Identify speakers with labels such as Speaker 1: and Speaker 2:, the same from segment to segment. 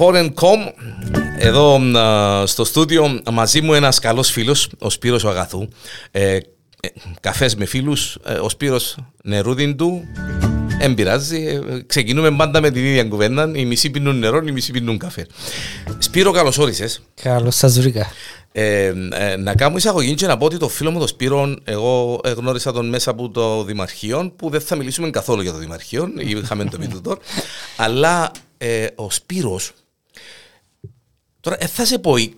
Speaker 1: Porn.com Εδώ α, στο στούντιο μαζί μου ένας καλός φίλος, ο Σπύρος ο Αγαθού. Ε, ε, καφές με φίλους, ε, ο Σπύρος νερούδιν του. Δεν πειράζει, ε, ξεκινούμε πάντα με την ίδια κουβέντα. Οι μισοί πίνουν νερό, οι μισοί πίνουν καφέ. Σπύρο, καλώς όρισες.
Speaker 2: Καλώς σας βρήκα.
Speaker 1: Ε, ε, να κάνω εισαγωγή και να πω ότι το φίλο μου τον Σπύρο, εγώ ε, γνώρισα τον μέσα από το Δημαρχείο, που δεν θα μιλήσουμε καθόλου για το Δημαρχείο, είχαμε το μύτο αλλά ε, ο Σπύρος, τώρα ε, θα σε πω, η-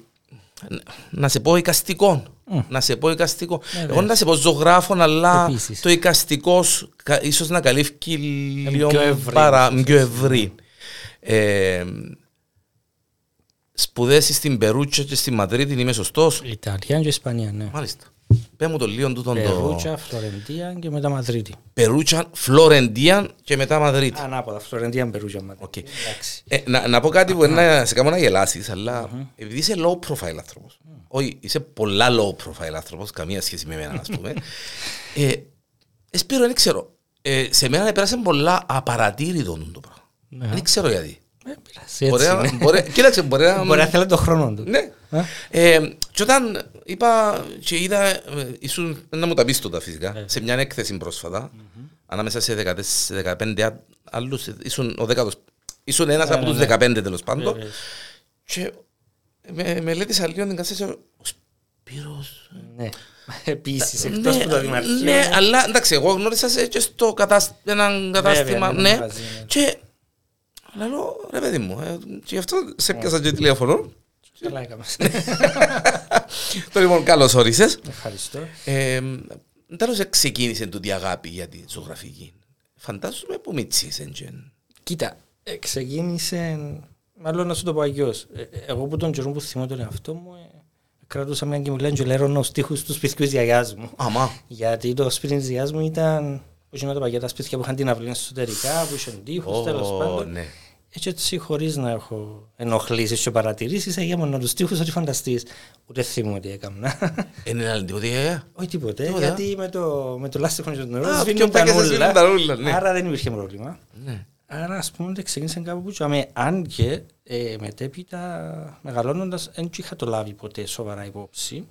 Speaker 1: να σε πω εικαστικό, να σε πω εικαστικό. εγώ να σε πω ζωγράφων, αλλά
Speaker 2: Επίσης.
Speaker 1: το εικαστικός ίσως να καλύφει λίγο
Speaker 2: πιο ευρύ,
Speaker 1: παρά,
Speaker 2: ίσως,
Speaker 1: πιο ευρύ. Ε, σπουδές στην Περούτσα και στη Μαδρίτη, είμαι σωστός.
Speaker 2: Ιταλία και Ισπανία, ναι.
Speaker 1: Μάλιστα. Πες μου το λίγο τούτον το...
Speaker 2: Περούτσα, Φλωρεντία και μετά Μαδρίτη.
Speaker 1: Περούτζια, Φλωρεντία και μετά Μαδρίτη.
Speaker 2: Ανάποδα, Φλωρεντία, Περούτζια, Μαδρίτη.
Speaker 1: Οκ.
Speaker 2: Εντάξει.
Speaker 1: Ε, να, να πω κάτι που να σε κάνω να γελάσεις, αλλά επειδή είσαι low profile άνθρωπος, όχι, είσαι πολλά low profile άνθρωπος, καμία σχέση με εμένα, ας πούμε, ε, ε, Σπύρο, δεν ξέρω, ε, σε μένα πέρασε πολλά απαρατήρητο το πράγμα.
Speaker 2: Ναι.
Speaker 1: Δεν ξέρω γιατί.
Speaker 2: Ε, πειράζει,
Speaker 1: Μπορεί
Speaker 2: έτσι
Speaker 1: να-
Speaker 2: είναι.
Speaker 1: μπορεί- Κοίταξε, μπορεί να...
Speaker 2: Μπορεί να θέλει το χρόνο του.
Speaker 1: Ναι.
Speaker 2: Α.
Speaker 1: Ε, και όταν είπα και είδα, ε, ήσουν, να μου τα πεις τότε φυσικά,
Speaker 2: Ε.
Speaker 1: σε μια έκθεση πρόσφατα, ανάμεσα σε 14 σε 15 α- άλλους, ήσουν ο δέκατος, ήσουν ένας
Speaker 2: Ναι,
Speaker 1: από
Speaker 2: ναι,
Speaker 1: τους
Speaker 2: ναι.
Speaker 1: 15 τέλος πάντων,
Speaker 2: Βέβαια.
Speaker 1: και με, μελέτησα λίγο την κατάσταση, ο Σπύρος...
Speaker 2: Ναι. Επίσης, εκτός
Speaker 1: Ναι,
Speaker 2: που το Δημαρχείο.
Speaker 1: ναι, αλλά εντάξει, εγώ γνώρισα σε και στο κατάσ- έναν κατάστημα,
Speaker 2: ναι,
Speaker 1: ναι,
Speaker 2: μαγαζί, ναι.
Speaker 1: και λέω, ρε παιδί μου, ε, και γι' αυτό σε πιάσα και τηλέφωνο.
Speaker 2: Καλά έκαμε.
Speaker 1: Το λοιπόν, καλώς όρισες.
Speaker 2: Ευχαριστώ.
Speaker 1: Ε, Τέλος ξεκίνησε τούτη αγάπη για τη ζωγραφική. Φαντάζομαι που μίτσις εντζεν.
Speaker 2: Κοίτα, ε, ξεκίνησε, μάλλον να σου το πω αγιώς. Ε, ε, Εγώ που τον καιρό που θυμώ τον εαυτό μου, ε, κρατούσα μια κιμουλέν και λέρωνω ως τείχους του σπιτιού της γιαγιάς μου.
Speaker 1: Αμά.
Speaker 2: Γιατί το σπίτι της γιαγιάς μου ήταν που είχαν τα παγιάτα σπίτια που είχαν την αυλή εσωτερικά, που είχαν τείχους, τέλος
Speaker 1: Ω,
Speaker 2: πάντων.
Speaker 1: ναι.
Speaker 2: Έτσι, έτσι χωρίς να έχω ενοχλήσεις και παρατηρήσεις, έγιαμον τους τείχους ότι φανταστείς. Ούτε θυμούμαι τι έκανα.
Speaker 1: Είναι ένα τίποτε. ε.
Speaker 2: Όχι τίποτε,
Speaker 1: Τίποτα.
Speaker 2: γιατί με το, με το λάστιχο και το νερό
Speaker 1: Α,
Speaker 2: σβήνουν
Speaker 1: πιο
Speaker 2: τα
Speaker 1: πάγια σε σβήνουν
Speaker 2: νουλα.
Speaker 1: τα νουλα, ναι.
Speaker 2: Άρα δεν υπήρχε πρόβλημα.
Speaker 1: Ναι.
Speaker 2: Άρα ας πούμε ότι ξεκίνησε κάπου που τσάμε. Αν και ε, μετέπειτα μεγαλώνοντας δεν είχα το λάβει ποτέ σοβαρά υπόψη.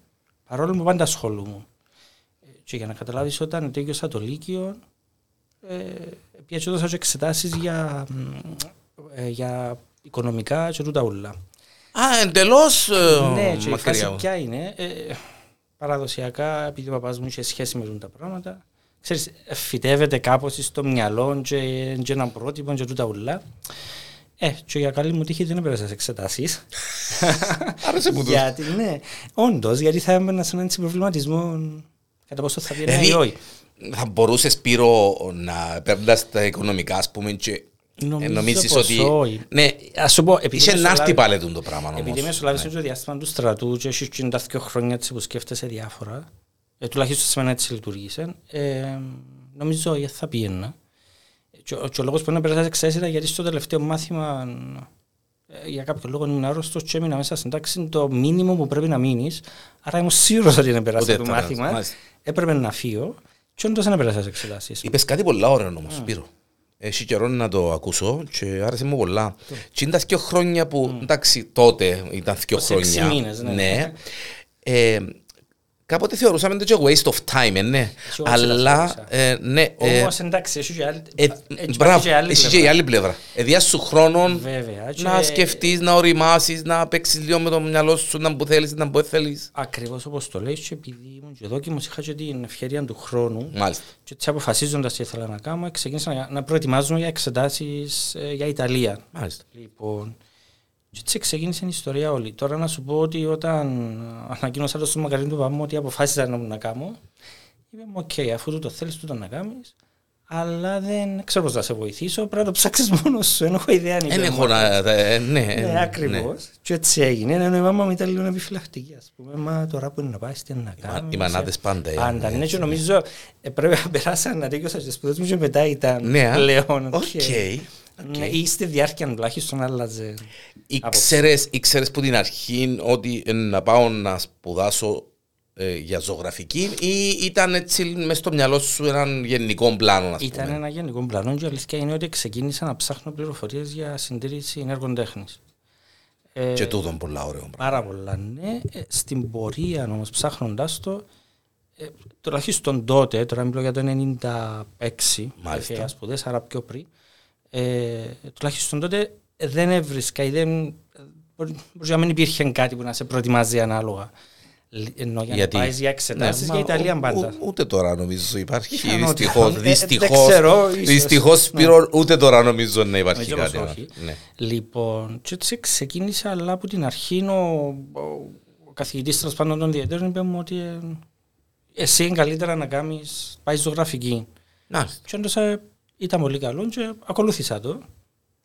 Speaker 2: Παρόλο που πάντα ασχολούμαι. Ε, και για να καταλάβεις όταν τέλειωσα το Λύκειο ε, πιέτσι έδωσα και εξετάσεις για, μ, ε, για οικονομικά και τούτα ούλα.
Speaker 1: Α, εντελώς ε,
Speaker 2: Ναι, και η
Speaker 1: μακριά.
Speaker 2: φάση ποια είναι. Ε, παραδοσιακά, επειδή ο παπάς μου είχε σχέση με τα πράγματα, ξέρεις, φυτεύεται κάπως στο μυαλό και, και έναν πρότυπο και τούτα ουλά. Ε, και για καλή μου τύχη δεν έπαιρεσα σε εξετάσεις.
Speaker 1: Άρεσε μου το.
Speaker 2: γιατί, ναι, όντως, γιατί θα έμπαινα σε έναν έτσι προβληματισμό κατά πόσο θα βγαίνει
Speaker 1: Δηλαδή,
Speaker 2: ή όχι.
Speaker 1: Θα μπορούσες Σπύρο να παίρνεις τα οικονομικά ας πούμε και
Speaker 2: Νομίζω
Speaker 1: νομίζεις
Speaker 2: πως
Speaker 1: ότι...
Speaker 2: όχι.
Speaker 1: Ναι,
Speaker 2: Ας σου πω, επειδή
Speaker 1: είχε να έρθει
Speaker 2: μεσολάβη-
Speaker 1: πάλι τούτο το πράγμα
Speaker 2: Επειδή
Speaker 1: όμως.
Speaker 2: μεσολάβησε το διάστημα του στρατού και έχεις και τα δύο χρόνια έτσι που σκέφτεσαι διάφορα, ε, τουλάχιστον σε μένα έτσι λειτουργήσε, ε, νομίζω ότι θα πήγαινα. Και, ο- και ο λόγος που να περάσα εξαίρεση ήταν γιατί στο τελευταίο μάθημα ε, για κάποιο λόγο ήμουν άρρωστος και έμεινα μέσα στην τάξη είναι το μήνυμο που πρέπει να μείνεις. Άρα ήμουν σίγουρος ότι δεν περάσα
Speaker 1: Ούτε
Speaker 2: το
Speaker 1: θα
Speaker 2: μάθημα.
Speaker 1: περάσεις, μάλιστα.
Speaker 2: Έπρεπε να φύγω και όντως δεν περάσα σε εξετάσεις.
Speaker 1: Είπες κάτι πολλά ωραίο όμως, Σπύρο. Έχει καιρό να το ακούσω και άρεσε μου πολλά. Και είναι τα δύο χρόνια που, εντάξει, τότε ήταν δύο
Speaker 2: 26
Speaker 1: χρόνια.
Speaker 2: μήνες, ναι.
Speaker 1: Ε, κάποτε θεωρούσαμε το και waste of time, ε, ναι.
Speaker 2: Έτσι όπως τα
Speaker 1: Αλλά,
Speaker 2: θεωρούσα.
Speaker 1: ε, ναι. ε,
Speaker 2: Όμως εντάξει, έχει και άλλη,
Speaker 1: ε,
Speaker 2: έχει
Speaker 1: Μπράβο,
Speaker 2: και άλλη
Speaker 1: εσύ και
Speaker 2: πλευρά.
Speaker 1: η άλλη πλευρά. Εδιά σου χρόνων
Speaker 2: Βέβαια.
Speaker 1: να
Speaker 2: και-
Speaker 1: σκεφτείς, να οριμάσεις, να παίξεις λίγο με το μυαλό σου, να που θέλεις, να που δεν θέλεις.
Speaker 2: Ακριβώς όπως το λέει και επειδή ήμουν και δόκιμος είχα και την ευκαιρία του χρόνου
Speaker 1: Μάλιστα.
Speaker 2: και έτσι αποφασίζοντας τι ήθελα να κάνω ξεκίνησα να, να προετοιμάζομαι για εξετάσεις ε, για Ιταλία.
Speaker 1: Μάλιστα.
Speaker 2: Λοιπόν, και έτσι ξεκίνησε η ιστορία όλη. Τώρα να σου πω ότι όταν ανακοίνωσα το στο μαγαζί του παπά μου ότι αποφάσισα να, να κάνω, είπε μου, οκ, αφού του το θέλεις τούτο να κάνεις, αλλά δεν ξέρω πώς να σε βοηθήσω, πρέπει να το ψάξεις μόνος σου, δεν έχω ιδέα αν
Speaker 1: Δεν
Speaker 2: είπε
Speaker 1: έχω
Speaker 2: μου.
Speaker 1: να... ε, Ναι, ε,
Speaker 2: Ναι, ακριβώς. Και έτσι έγινε. Ενώ η μάμα μου ήταν λίγο επιφυλακτική. Ας πούμε, μα τώρα που είναι να πάεις, τι είναι να
Speaker 1: μα-
Speaker 2: κάνεις.
Speaker 1: οι μανάδες πάντα είναι
Speaker 2: Πάντα. Ναι,
Speaker 1: έτσι,
Speaker 2: και νομίζω ε, πρέπει να περάσαν να τέλειωσα τις σπουδές μου και μετά ήταν
Speaker 1: Ναι, α.
Speaker 2: πλέον.
Speaker 1: Οκ.
Speaker 2: Ναι, ή στη διάρκεια τουλάχιστον άλλαζε.
Speaker 1: Ήξερες, ήξερες που την αρχή ότι ε, να πάω να σπουδάσω ε, για ζωγραφική ή ήταν έτσι μες στο μυαλό σου έναν γενικό πλάνο, ας
Speaker 2: Ήταν
Speaker 1: πούμε;
Speaker 2: ένα γενικό πλάνο και η αλήθεια είναι ότι ξεκίνησα να ψάχνω πληροφορίες για συντήρηση έργων τέχνης. Ε,
Speaker 1: Και τούτον πολλά ωραίο. πράγμα.
Speaker 2: Πάρα πολλά, ναι. Ε, στην πορεία όμως ψάχνοντας το, ε, τουλάχιστον τότε, τώρα μιλώ για το 96,
Speaker 1: Μάλιστα.
Speaker 2: έφυγα σπουδές, άρα πιο πριν, ε, τουλάχιστον τότε ε, δεν έβρισκα ή δεν, μπορεί, μπορεί να μην υπήρχε κάτι που να σε προετοιμάζει ανάλογα. Λ- Ενώ για
Speaker 1: Γιατί-
Speaker 2: να πάεις για εξετάσεις
Speaker 1: Ναι,
Speaker 2: για
Speaker 1: μα
Speaker 2: Ιταλία
Speaker 1: ού-
Speaker 2: πάντα.
Speaker 1: ού- Ούτε τώρα νομίζω υπάρχει.
Speaker 2: Πιθανότητα.
Speaker 1: Δυστυχώς,
Speaker 2: Ε, ε,
Speaker 1: δυστυχώς,
Speaker 2: δεν ξέρω, ίσως.
Speaker 1: δυστυχώς Σπύρο, ούτε τώρα νομίζω να υπάρχει
Speaker 2: Νομίζω πως
Speaker 1: κάτι.
Speaker 2: όχι.
Speaker 1: Ναι.
Speaker 2: Λοιπόν, και έτσι ξεκίνησα, αλλά από την αρχή ο, ο, ο καθηγητής τέλος πάντων των διαιτέρων είπε μου ότι ε, εσύ είναι καλύτερα να κάνεις, πάει ζωγραφική.
Speaker 1: Να,
Speaker 2: Και όντως ε, ήταν πολύ καλό και ακολούθησα το.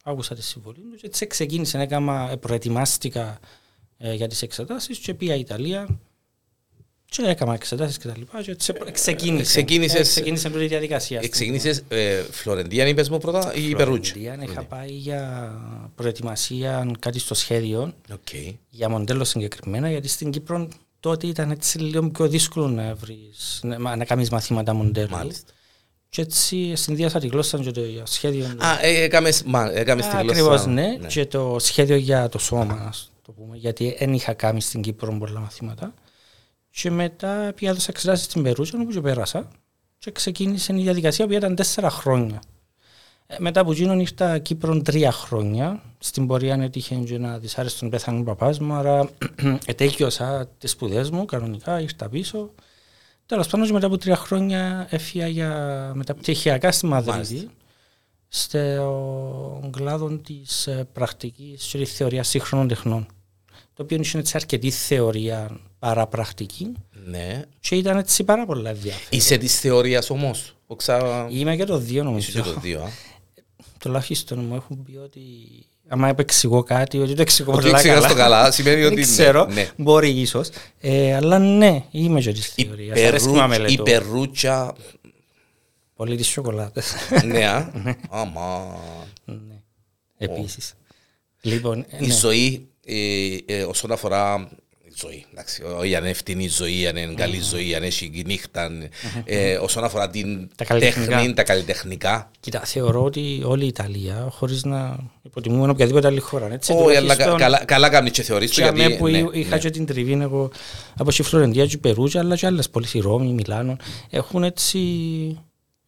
Speaker 2: Άκουσα τη συμβολή τους και έτσι ξεκίνησε, έκανα, ε, προετοιμάστηκα ε, για τις εξετάσεις και πήγα Ιταλία και έκανα εξετάσεις και τα λοιπά και έτσι ξεκίνησε.
Speaker 1: ξεκίνησες-
Speaker 2: ε, ξεκίνησε τούτη η διαδικασία.
Speaker 1: Ε, Ξεκίνησες ε, Φλωρεντία, είπες μου πρώτα, ή Περούτσα.
Speaker 2: Φλωρεντία, Είχα πάει για προετοιμασία κάτι στο σχέδιο
Speaker 1: Οκ.
Speaker 2: για μοντέλο συγκεκριμένα, γιατί στην Κύπρο τότε ήταν έτσι λίγο πιο δύσκολο να βρεις, να, να κάνεις μαθήματα μοντέλου.
Speaker 1: Μάλιστα.
Speaker 2: Και έτσι συνδύασα τη γλώσσα και το σχέδιο.
Speaker 1: Α, ε, έκαμες, μα, έκαμες τη γλώσσα.
Speaker 2: Ακριβώς, ναι. Και το σχέδιο για το σώμα, ας το πούμε, γιατί δεν είχα κάνει στην Κύπρο πολλά μαθήματα. Και μετά πια έδωσα εξετάσεις στην Περούτζια, όπου και πέρασα. Και ξεκίνησε η διαδικασία που ήταν τέσσερα χρόνια. Ε, μετά από εκείνον ήρθα Κύπρο τρία χρόνια. Στην πορεία έτυχε και ένα δυσάρεστο πέθανε ο παπάς μου, άρα ετέκειωσα τις σπουδές μου κανονικά, ήρθα πίσω. Τέλος πάντων, και μετά από τρία χρόνια έφυγα για μεταπτυχιακά στη Μαδρίτη,
Speaker 1: Μάλιστα.
Speaker 2: στον κλάδο της πρακτικής και της θεωρίας σύγχρονων τεχνών. Το οποίο είναι έτσι αρκετή θεωρία παρά πρακτική
Speaker 1: Ναι.
Speaker 2: και ήταν έτσι πάρα πολλά ενδιαφέρον.
Speaker 1: Είσαι της θεωρίας όμως. Οξά...
Speaker 2: Είμαι και το δύο
Speaker 1: Είσαι και
Speaker 2: νομίζω.
Speaker 1: το δύο. α.
Speaker 2: Τουλάχιστον μου έχουν πει ότι άμα επεξηγώ κάτι, ότι το εξηγώ
Speaker 1: Ότι
Speaker 2: πολλά
Speaker 1: εξηγάς
Speaker 2: καλά.
Speaker 1: το καλά, σημαίνει ότι
Speaker 2: Δεν
Speaker 1: ναι,
Speaker 2: ξέρω,
Speaker 1: ναι.
Speaker 2: μπορεί ίσως. Ε, αλλά ναι, είμαι και της
Speaker 1: Η
Speaker 2: θεωρίας. Αρέσκει να
Speaker 1: Περού- Η
Speaker 2: μελετώ.
Speaker 1: Περούτσα,
Speaker 2: Πολύ τις σοκολάτες.
Speaker 1: ναι, α. Άμα.
Speaker 2: Ναι. Επίσης. Λοιπόν, ε,
Speaker 1: Η
Speaker 2: ναι.
Speaker 1: ζωή, ε, ε, όσον αφορά η ζωή, εντάξει, όχι αν είναι ευθυνή η ζωή, αν είναι καλή ζωή, αν έχει νύχτα, ε, όσον αφορά την
Speaker 2: Τα καλλιτεχνικά.
Speaker 1: τέχνη, τα καλλιτεχνικά.
Speaker 2: Κοίτα, θεωρώ ότι όλη η Ιταλία, χωρίς να υποτιμούμε οποιαδήποτε άλλη χώρα, έτσι,
Speaker 1: Όχι, αλλά κα-
Speaker 2: τουλάχιστον
Speaker 1: καλά- καλά κάνει και θεωρείς το
Speaker 2: και αμέ
Speaker 1: γιατί...
Speaker 2: που
Speaker 1: ναι,
Speaker 2: είχα
Speaker 1: ναι.
Speaker 2: και την τριβή εγώ από τη Φλωρεντία και Περούτζα, αλλά και άλλες πόλεις, η Ρώμη, η Μιλάνο, έχουν έτσι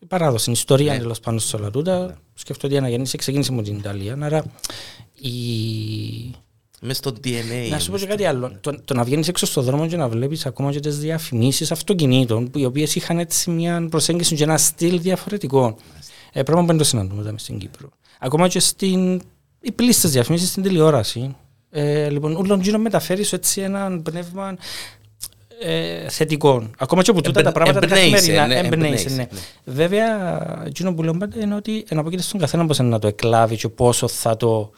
Speaker 2: παράδοση, ιστορία
Speaker 1: Ναι.
Speaker 2: ναι. πάνω σε όλα τούτα. Σκεφτώ ότι η αναγέννηση ξεκίνησε με την Ιταλία, άρα η...
Speaker 1: Μες στο DNA.
Speaker 2: Να σου πω και κάτι άλλο. Το, το να βγαίνεις έξω στον δρόμο και να βλέπεις ακόμα και τις διαφημίσεις αυτοκινήτων, που οι οποίες είχαν έτσι μια προσέγγιση και ένα στυλ διαφορετικό. Ε, πράγμα που δεν το συναντούμε εδώ μες στην Κύπρο. Ακόμα και στην. οι πλήστες διαφημίσεις στην τηλεόραση. Ε, λοιπόν, ούλον γύρω μεταφέρεις σου έτσι ένα πνεύμα ε, θετικό. Ακόμα και από τούτα τα
Speaker 1: Εμπνε-
Speaker 2: πράγματα τα
Speaker 1: εμπνέεσαι,
Speaker 2: καθημερινά.
Speaker 1: ναι,
Speaker 2: εμπνέεσαι,
Speaker 1: εμπνέεσαι,
Speaker 2: ναι.
Speaker 1: ναι.
Speaker 2: Βέβαια, εκείνο που λέω πάντα είναι ότι εναπόκειται στον καθένα πώς είναι να το εκλάβει και πόσο θα το.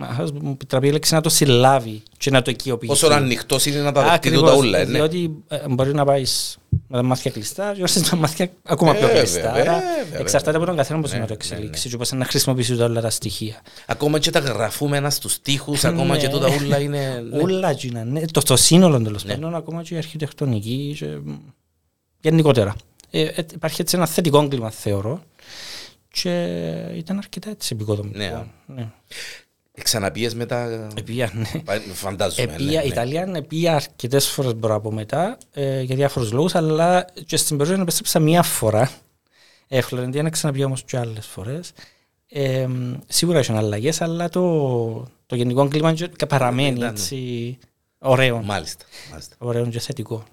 Speaker 2: Ας μου επιτραπεί η λέξη να το συλλάβει και να το οικειοποιήσει.
Speaker 1: Πόσο ανοιχτός είναι να τα δεχτεί
Speaker 2: Ακριβώς,
Speaker 1: τούτα ούλα, ε, ναι.
Speaker 2: διότι ε, μπορεί να πάεις με τα μάτια κλειστά και όρσεις με τα μάτια ακόμα πιο
Speaker 1: Βέβαια,
Speaker 2: κλειστά.
Speaker 1: βέβαια,
Speaker 2: Άρα
Speaker 1: βέβαια.
Speaker 2: εξαρτάται από τον καθένα πώς
Speaker 1: Ναι,
Speaker 2: να το
Speaker 1: ναι,
Speaker 2: εξελίξει και πώς να χρησιμοποιήσει όλα τα στοιχεία.
Speaker 1: Ακόμα και τα γραφούμενα στους τοίχους, ακόμα
Speaker 2: Ναι.
Speaker 1: και τούτα ούλα είναι... ναι.
Speaker 2: Όλα εκείνα, ναι, το, το σύνολο τέλος
Speaker 1: Ναι.
Speaker 2: πάντων, ακόμα και η αρχιτεκτονική και, μ, γενικότερα. Ε, ε, υπάρχει έτσι ένα θετικό κλίμα θεωρώ και ήταν αρκετά έτσι επικοδομητικό.
Speaker 1: Ναι.
Speaker 2: Ναι.
Speaker 1: Ξαναπίες μετά...
Speaker 2: Επία, ναι.
Speaker 1: Φαντάζομαι,
Speaker 2: Επία,
Speaker 1: ναι,
Speaker 2: η
Speaker 1: ναι.
Speaker 2: Ιταλία επία αρκετές φορές μπορώ από μετά ε, για διάφορους λόγους, αλλά και στην Περού επέστρεψα μία φορά. Ε, Φλωρεντία να ξαναπεί όμως και άλλες φορές. Ε, σίγουρα έχουν αλλαγές, αλλά το, το γενικό κλίμα και παραμένει
Speaker 1: Ήταν, ναι.
Speaker 2: έτσι ωραίο.
Speaker 1: Μάλιστα, μάλιστα.
Speaker 2: Ωραίο και θετικό.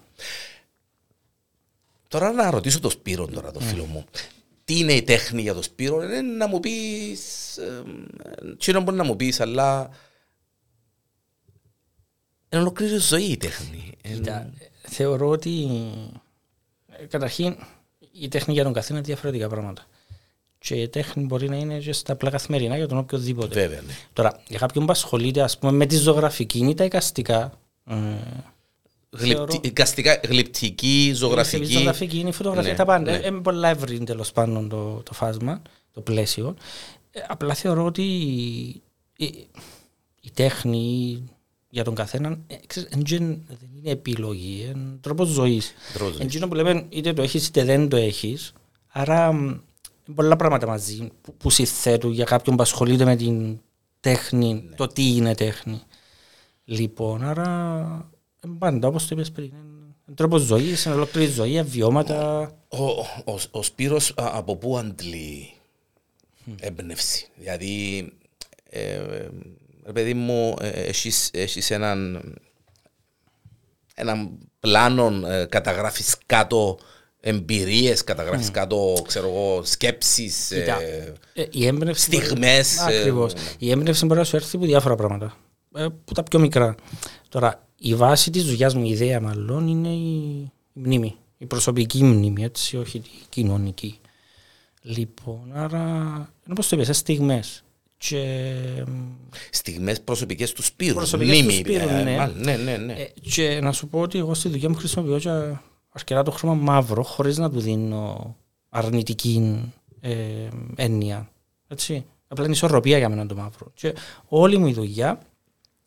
Speaker 1: Τώρα να ρωτήσω τον Σπύρο τώρα, τον φίλο μου. Τι είναι η τέχνη για τον Σπύρο, είναι να μου πεις... ε, Τι μπορεί να μου πεις, αλλά... Είναι ολοκλήρη ζωή η τέχνη. Ε,
Speaker 2: Κοίτα, θεωρώ ότι ε, καταρχήν η τέχνη για τον καθένα είναι διαφορετικά πράγματα. Και η τέχνη μπορεί να είναι και στα απλά καθημερινά για τον οποιοδήποτε.
Speaker 1: Βέβαια, ναι.
Speaker 2: Τώρα, για κάποιον που ασχολείται ας πούμε, με τη ζωγραφική ή τα εικαστικά. Ε,
Speaker 1: Γλυπτι- εικαστικά, γλυπτική,
Speaker 2: η
Speaker 1: ζωγραφική.
Speaker 2: ζωγραφική είναι η φωτογραφία,
Speaker 1: Ναι,
Speaker 2: τα πάντα.
Speaker 1: ναι.
Speaker 2: Ε, Είναι πολλά ευρύ τέλος πάντων το, το φάσμα, το πλαίσιο. Ε, απλά θεωρώ ότι η, η, η τέχνη για τον καθένα ε, ξέρεις, εν τζεν δεν είναι επιλογή, είναι τρόπος ζωής.
Speaker 1: Τρόπος ζωής.
Speaker 2: Εντζήνο που λέμε είτε το έχεις είτε δεν το έχεις. Άρα μ, πολλά πράγματα μαζί που, που συνθέτουν για κάποιον που ασχολείται με την τέχνη,
Speaker 1: Ναι.
Speaker 2: το τι είναι τέχνη. Λοιπόν, άρα πάντα όπως το είπες πριν, είναι τρόπος ζωής, είναι ολόκληρης ζωής, βιώματα.
Speaker 1: Ο, ο, ο Σπύρος από πού αντλεί έμπνευση; Δηλαδή, ε, ρε παιδί μου, ε, έχεις, έχεις έναν, έναν πλάνο, ε, καταγράφεις κάτω εμπειρίες, καταγράφεις κάτω, ξέρω εγώ, σκέψεις, ε,
Speaker 2: Ε, η έμπνευση.
Speaker 1: στιγμές. ε,
Speaker 2: Ακριβώς. Η έμπνευση μπορεί να σου έρθει από διάφορα πράγματα. Ε, που τα πιο μικρά. Τώρα, η βάση της δουλειάς μου, η ιδέα μάλλον, είναι η, η μνήμη. Η προσωπική μνήμη, έτσι, όχι η κοινωνική. Λοιπόν, άρα, είναι όπως το είπες, ε, στιγμές. Και,
Speaker 1: Στιγμές προσωπικές του Σπύρου.
Speaker 2: Προσωπικές του
Speaker 1: Μνήμη,
Speaker 2: Σπύρου,
Speaker 1: ε,
Speaker 2: ναι.
Speaker 1: μάλλον, ναι, ναι, ναι.
Speaker 2: ε, και να σου πω ότι εγώ στη δουλειά μου χρησιμοποιώ και αρκετά το χρώμα μαύρο, χωρίς να του δίνω αρνητική ε, έννοια. Έτσι. Απλά είναι ισορροπία για μένα το μαύρο. Και όλη μου η δουλειά,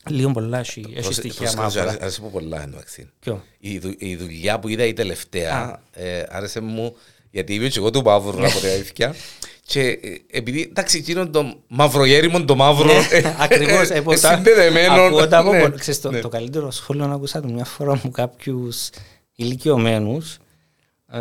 Speaker 2: λίγο πολλά έχει, έχει
Speaker 1: Προσε-
Speaker 2: στοιχεία
Speaker 1: προσέξτε,
Speaker 2: μαύρα.
Speaker 1: άρεσε- Άρεσε μου πολλά εντάξει.
Speaker 2: Ποιο;
Speaker 1: Η, δου- η δουλειά που είδα η τελευταία ε, άρεσε μου γιατί είμαι και εγώ του μαύρου από την αλήθεια. Και ε, επειδή εντάξει, εκείνο το μαυρογέριμο το μαύρο. ε,
Speaker 2: Ακριβώς.
Speaker 1: ε,
Speaker 2: ε,
Speaker 1: ε,
Speaker 2: πω τα-
Speaker 1: συνδεδεμένο.
Speaker 2: ακούω τα από
Speaker 1: ναι,
Speaker 2: πολλ- ξέρεις, το-
Speaker 1: ναι.
Speaker 2: Το καλύτερο σχόλιο να ακούσα του μια φορά μου κάποιους ηλικιωμένους ε,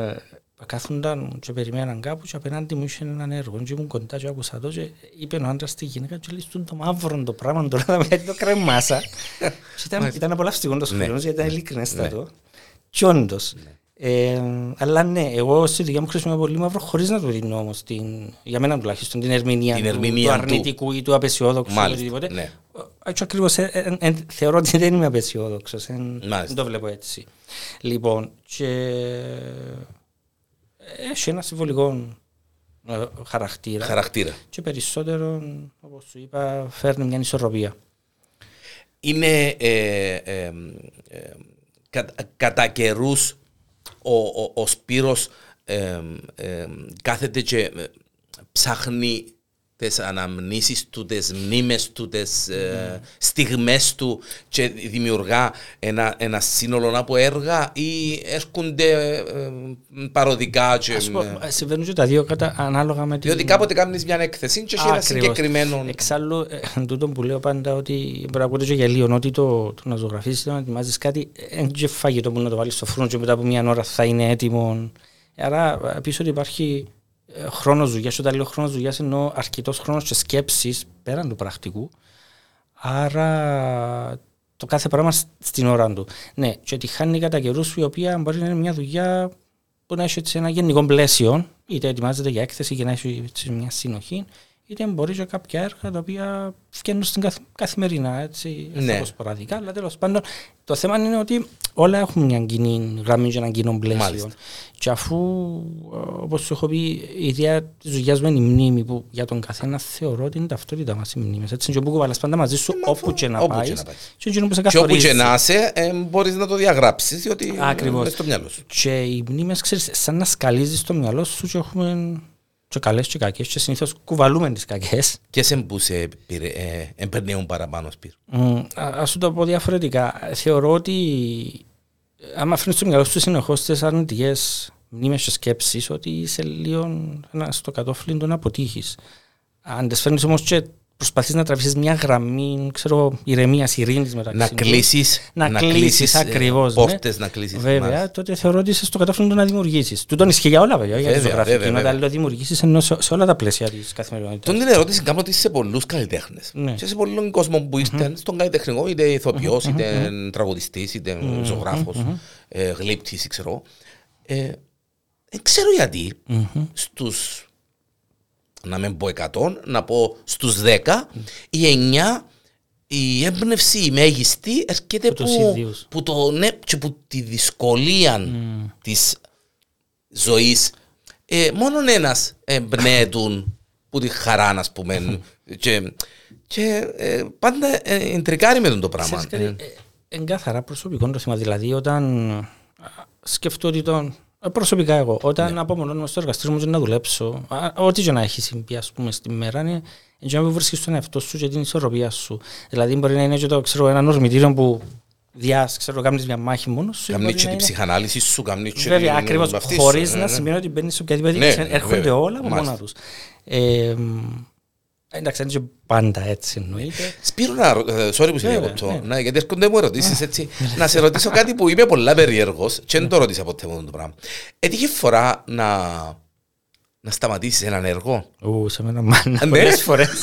Speaker 2: κάθονταν και περιμέναν κάπου και απέναντι μου είχε έναν έργο και ήμουν κοντά και άκουσα το και είπε ο άντρας στη γυναίκα και λέει «Στον το μαύρο το πράγμα τώρα θα γιατί το κρεμάσα και ήταν, ήταν απολαυστικό το σχόλιο
Speaker 1: Ναι.
Speaker 2: γιατί ήταν ειλικρινέστατο και όντως ε, αλλά ναι, εγώ στη δουλειά μου χρησιμοποιώ πολύ μαύρο χωρίς να το δίνω όμως την, για μένα τουλάχιστον την ερμηνεία,
Speaker 1: Την
Speaker 2: του,
Speaker 1: ερμηνεία
Speaker 2: του
Speaker 1: του.
Speaker 2: αρνητικού ή του απεσιόδοξου ή
Speaker 1: Μάλιστα,
Speaker 2: οτιδήποτε.
Speaker 1: ναι.
Speaker 2: Έτσι ακριβώς ε, ε, ε, θεωρώ ότι δεν είμαι απεσιόδοξος, ε,
Speaker 1: Μάλιστα.
Speaker 2: δεν το βλέπω έτσι. Λοιπόν, και έχει ένα συμβολικό ε, χαρακτήρα
Speaker 1: Χαρακτήρα.
Speaker 2: και περισσότερο, όπως σου είπα, φέρνει μια ισορροπία.
Speaker 1: είναι ε, ε, ε, κα- κατά καιρούς ο, ο, ο Σπύρος ε, ε, κάθεται και ε, ψάχνει τις αναμνήσεις του, τις μνήμες του, τις ε, στιγμές του και δημιουργά ένα, ένα σύνολο από έργα ή έρχονται ε, παροδικά και,
Speaker 2: Ας πω,
Speaker 1: ε,
Speaker 2: συμβαίνουν και τα δύο κατά, ανάλογα με την...
Speaker 1: διότι κάποτε κάνεις μια έκθεση και έχει ένα
Speaker 2: Ακριβώς.
Speaker 1: συγκεκριμένο
Speaker 2: Εξάλλου, ε, τούτο που λέω πάντα ότι μπορεί να ακούτε και γελίο, ότι το, το να ζωγραφίσεις, το να ετοιμάζεις κάτι, δεν και φαγητό που να το βάλεις στο φούρνο και μετά από μια ώρα θα είναι έτοιμο. Άρα, ε, πίσω ότι υπάρχει ε, χρόνος δουλειάς, όταν λέω χρόνος δουλειάς εννοώ αρκετός χρόνος και σκέψης πέραν του πρακτικού. Άρα, το κάθε πράγμα σ- στην ώρα του. Ναι, και τη χάνει κατά καιρούς η οποία μπορεί να είναι μια δουλειά που να έχει έτσι ένα γενικό πλαίσιο, είτε ετοιμάζεται για έκθεση και να έχει έτσι μια συνοχή, είτε μπορεί και κάποια έργα τα οποία βγαίνουν στην καθ, καθημερινά, έτσι,
Speaker 1: Ναι.
Speaker 2: ναι. σποραδικά, αλλά τέλος πάντων το θέμα είναι ότι όλα έχουν μια κοινή γραμμή και ένα κοινό πλαίσιο.
Speaker 1: Μάλιστα.
Speaker 2: Και αφού, ε, όπως σου έχω πει, η ιδέα της δουλειάς μου είναι η μνήμη που για τον καθένα θεωρώ ότι είναι ταυτότητα μας οι μνήμες. Έτσι, και που κουβαλάς πάντα μαζί σου όπου και να
Speaker 1: όπου και
Speaker 2: πάεις
Speaker 1: να πάεις.
Speaker 2: και εκείνο που σε
Speaker 1: και όπου
Speaker 2: καθορίζει.
Speaker 1: και να είσαι ε, μπορείς να το διαγράψεις διότι
Speaker 2: Ακριβώς.
Speaker 1: είναι στο μυαλό σου.
Speaker 2: Και οι μνήμες, ξέρεις, σαν να σκαλίζεις στο μυαλό σου και έχουμε και καλές και κακές και συνήθως κουβαλούμε τις κακές.
Speaker 1: Και σε που σε πήρε, ε, εμπερνέουν παραπάνω Σπύρο;
Speaker 2: Μ, α- Ας σου το πω διαφορετικά. Θεωρώ ότι ε, άμα φέρνεις στο μυαλό σου συνεχώς τις αρνητικές μνήμες και σκέψεις ότι είσαι λίγο ένας στο κατόφλι του να αποτύχεις. Αν τις φέρνεις όμως και προσπαθείς να τραβήσεις μια γραμμή, ξέρω, ηρεμίας, ειρήνης μεταξύ
Speaker 1: Να
Speaker 2: τους,
Speaker 1: κλείσεις,
Speaker 2: να κλείσεις ακριβώς, ναι.
Speaker 1: πόρτες να κλείσεις.
Speaker 2: Βέβαια,
Speaker 1: μάλιστα.
Speaker 2: τότε θεωρώ ότι είσαι στο κατόφλι του να δημιουργήσεις. Του τον ισχύει για όλα βέβαια, για τη
Speaker 1: Βέβαια,
Speaker 2: ζωγραφική.
Speaker 1: βέβαια,
Speaker 2: Μετά
Speaker 1: βέβαια.
Speaker 2: λέω δημιουργήσεις ενώ σε, σε όλα τα πλαίσια της καθημερινότητας.
Speaker 1: Τον την ερώτηση κάνω ότι σε πολλούς καλλιτέχνες.
Speaker 2: Ναι.
Speaker 1: Και σε πολλούς κόσμο που είστε στον καλλιτεχνικό, είτε ηθοποιός, είτε τραγουδιστής, είτε ζωγράφος, ε, γλύπτης, ξέρω. Ε, Δεν ξέρω γιατί στους, να μην πω 100, να πω στους 10, οι 9 η έμπνευση η μέγιστη έρχεται
Speaker 2: Από τους
Speaker 1: που,
Speaker 2: ίδιους.
Speaker 1: που, το, ναι, και που τη δυσκολία της ζωής. Ε, μόνον ένας εμπνέεται που τη χαρά, ας πούμε. και και ε, πάντα ε, εντρικάρει με τον το πράγμα.
Speaker 2: Ξέρεις κάτι, ε, Εν καθαρά προσωπικό το θέμα. Δηλαδή, όταν α, σκεφτώ ότι τον. Ε, Προσωπικά εγώ, όταν
Speaker 1: Ναι.
Speaker 2: απομονώνομαι στο εργαστήριο μου και να δουλέψω, α, ό,τι και να έχει συμβεί, ας πούμε, στη μέρα, είναι έτσι να βρίσκεις τον εαυτό σου και την ισορροπία σου. Δηλαδή, μπορεί να είναι και το, ξέρω, ένα ορμητήριο που διάς, ξέρω, κάνεις μια μάχη μόνος σου.
Speaker 1: Καμνεί
Speaker 2: μπορεί
Speaker 1: και
Speaker 2: να
Speaker 1: την
Speaker 2: είναι-
Speaker 1: ψυχανάλυση σου, καμνεί και
Speaker 2: Βέβαια,
Speaker 1: την-
Speaker 2: ακριβώς.
Speaker 1: αυτή σου,
Speaker 2: Χωρί
Speaker 1: ναι,
Speaker 2: να
Speaker 1: ναι.
Speaker 2: σημαίνει ότι μπαίνεις σε οποιαδήποτε
Speaker 1: Ναι,
Speaker 2: δίκηση. Έρχονται
Speaker 1: βέβαια.
Speaker 2: όλα από
Speaker 1: Μάλιστα.
Speaker 2: μόνα του. Ε, μ, Εντάξει, δεν είναι πάντα έτσι εννοείται.
Speaker 1: Σπύρο, να, ρω- ε, sorry που σε
Speaker 2: Βέβαια,
Speaker 1: διακόπτω,
Speaker 2: ναι.
Speaker 1: να, γιατί έρχονται μου ερωτήσεις έτσι. να σε ρωτήσω κάτι που είμαι πολλά περίεργος και δεν το ρώτησα ποτέ μου το πράγμα. Έτυχε φορά να, να σταματήσεις έναν έργο;
Speaker 2: Ου, σε μένα μάνα
Speaker 1: Ναι.
Speaker 2: πολλές φορές.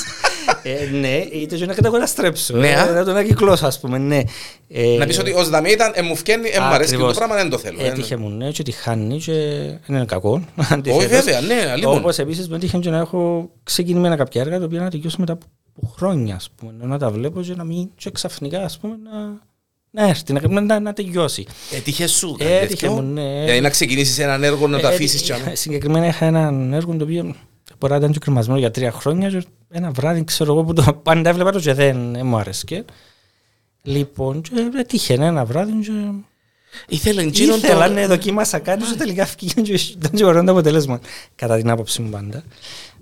Speaker 2: Ε, ναι, είτε και να καταγοραστρέψω.
Speaker 1: Ναι, α.
Speaker 2: ε, Να τον ακυκλώσω, ας πούμε, ναι. Ε,
Speaker 1: Να πεις ότι ως δαμή ήταν, ε, μου φκένει, ε, μου αρέσει και το
Speaker 2: ακριβώς.
Speaker 1: πράγμα, δεν το θέλω. ε,
Speaker 2: Έτυχε μου, ναι, και τη χάνει και δεν είναι κακό.
Speaker 1: Όχι
Speaker 2: αντιθέτως.
Speaker 1: βέβαια, ναι, λοιπόν.
Speaker 2: Όπως επίσης με έτυχε και να έχω ξεκινημένα κάποια έργα τα οποία να τελειώσω μετά από χρόνια, ας πούμε, να τα βλέπω και να μην και ξαφνικά, ας πούμε, να, να έρθει, να, να, να τελειώσει.
Speaker 1: Έτυχε σου
Speaker 2: Ε,
Speaker 1: κάτι
Speaker 2: έτυχε
Speaker 1: τέτοιο.
Speaker 2: μου, ναι.
Speaker 1: Δηλαδή να ξεκινήσεις έναν έργο να το
Speaker 2: Ε,
Speaker 1: αφήσεις
Speaker 2: ε,
Speaker 1: και άμα.
Speaker 2: ε, Συγκεκριμένα είχα έναν έργο το οποίο μπορεί να ήταν και κρεμασμένο για τρία χρόνια και ένα βράδυ ξέρω εγώ που το πάντα έβλεπα το και δεν ε, μου άρεσε. Λοιπόν, και έτυχε ένα βράδυ και
Speaker 1: Ήθελε εκείνον
Speaker 2: ήθελα
Speaker 1: το...
Speaker 2: να δοκίμασα κάτι και τελικά φύγει και ήταν και ωραίο το αποτέλεσμα. Κατά την άποψη μου πάντα.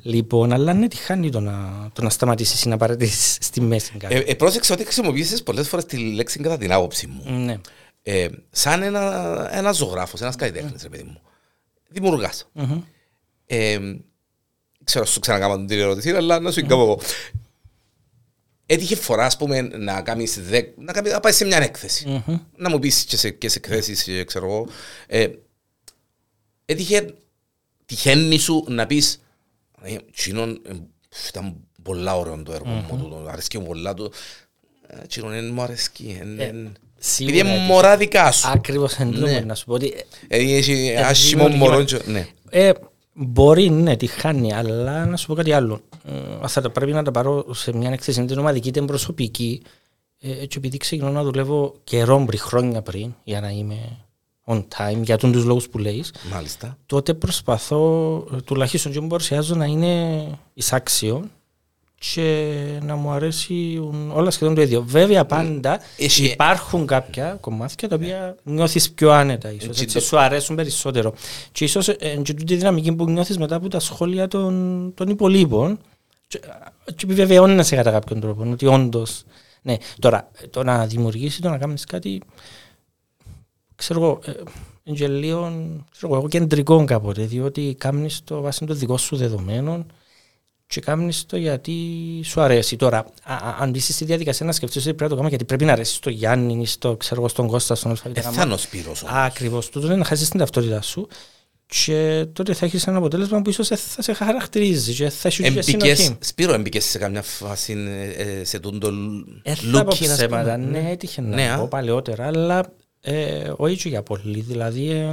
Speaker 2: Λοιπόν, αλλά ναι, τη χάνει το να, το να σταματήσεις ή να παρατήσεις στη μέση κάτι.
Speaker 1: Ε, ε, πρόσεξα ότι χρησιμοποίησες πολλές φορές τη λέξη κατά την άποψη μου.
Speaker 2: ναι.
Speaker 1: Ε, σαν ένα, ένας ζωγράφος, ένας καλλιτέχνης, ρε παιδί μου. Δημιουργάς.
Speaker 2: Μμμ.
Speaker 1: Ε, ξέρω, σου ξανακάμα την ερώτηση, αλλά να σου την κάνω εγώ. Έτυχε φορά, ας πούμε, να, κάνεις δεκ, να, κάνεις, να πάεις σε μια έκθεση.
Speaker 2: Μμμ.
Speaker 1: Να μου πεις και σε, και σε εκθέσεις, και ξέρω εγώ. Ε, έτυχε, τυχαίνει σου να πεις «Ε, «Τσίνον, ε, πφ, ήταν πολλά ωραίο το έργο μου, τούτο, αρέσκει μου πολλά του. Ε, Τσίνον, δεν μου αρέσκει. εν-
Speaker 2: Ε,
Speaker 1: εν-
Speaker 2: σίγουρα
Speaker 1: Επειδή είναι
Speaker 2: έτυχε.
Speaker 1: μωρά δικά σου.
Speaker 2: Ακριβώς εν τούτο
Speaker 1: Ναι.
Speaker 2: μπορεί να σου πω ότι
Speaker 1: Δηλαδή έχει
Speaker 2: Ε,
Speaker 1: άσχημο
Speaker 2: δημιουργήμα-
Speaker 1: μωρό. και- Ναι.
Speaker 2: Ε, μπορεί, ναι, τη χάνει, αλλά να σου πω κάτι άλλο. Ε, θα τα πρέπει να τα πάρω σε μια έκθεση, είτε είναι ομαδική είτε είναι προσωπική. Ε, έτσι, επειδή ξεκινώ να δουλεύω καιρό πριν, χρόνια πριν, για να είμαι on time, για τους λόγους που λέει,
Speaker 1: Μάλιστα.
Speaker 2: τότε προσπαθώ ε, τουλάχιστον και μου παρουσιάζω να είναι εισάξιο και να μου αρέσει όλα σχεδόν το ίδιο. Βέβαια πάντα
Speaker 1: Έχει-
Speaker 2: υπάρχουν κάποια κομμάτια τα οποία νιώθεις πιο άνετα ίσως,
Speaker 1: Έτσι
Speaker 2: έτσι,
Speaker 1: το-
Speaker 2: σου αρέσουν περισσότερο. Και ίσως ε, και τούτη η δυναμική που νιώθεις μετά από τα σχόλια των, των υπολείπων και, και επιβεβαιώνεσαι κατά κάποιον τρόπο ότι όντως ναι, τώρα το να δημιουργήσεις, το να κάνεις κάτι ξέρω εγώ, ε, είναι και λίγο ξέρω εγώ, κεντρικό κάποτε, διότι κάνεις το βάσει των δικών σου δεδομένων και κάνεις το γιατί σου αρέσει. Τώρα, α, α, αν είσαι στη διαδικασία να σκεφτείς ότι πρέπει να το κάνω γιατί πρέπει να αρέσει στο Γιάννη ή στο, ξέρω εγώ, στον Κώστα, στον
Speaker 1: Ε,
Speaker 2: Αλφαβήτα.
Speaker 1: θα είναι ο Σπύρος όμως.
Speaker 2: Ακριβώς. Τούτο είναι να χάσεις την ταυτότητά σου και τότε θα έχεις ένα αποτέλεσμα που ίσως θα σε χαρακτηρίζει και θα έχει και
Speaker 1: Εμπικές,
Speaker 2: συνοχή.
Speaker 1: Σπύρο, έμπηκες σε καμιά φάση ε, ε, σε τούν το
Speaker 2: Ε, θα πω
Speaker 1: looking, ας
Speaker 2: ψέματα,
Speaker 1: πούμε.
Speaker 2: ναι, έτυχε
Speaker 1: Ναι,
Speaker 2: να
Speaker 1: α.
Speaker 2: πω παλαιότερα, αλλά ε, όχι και για πολύ. Δηλαδή,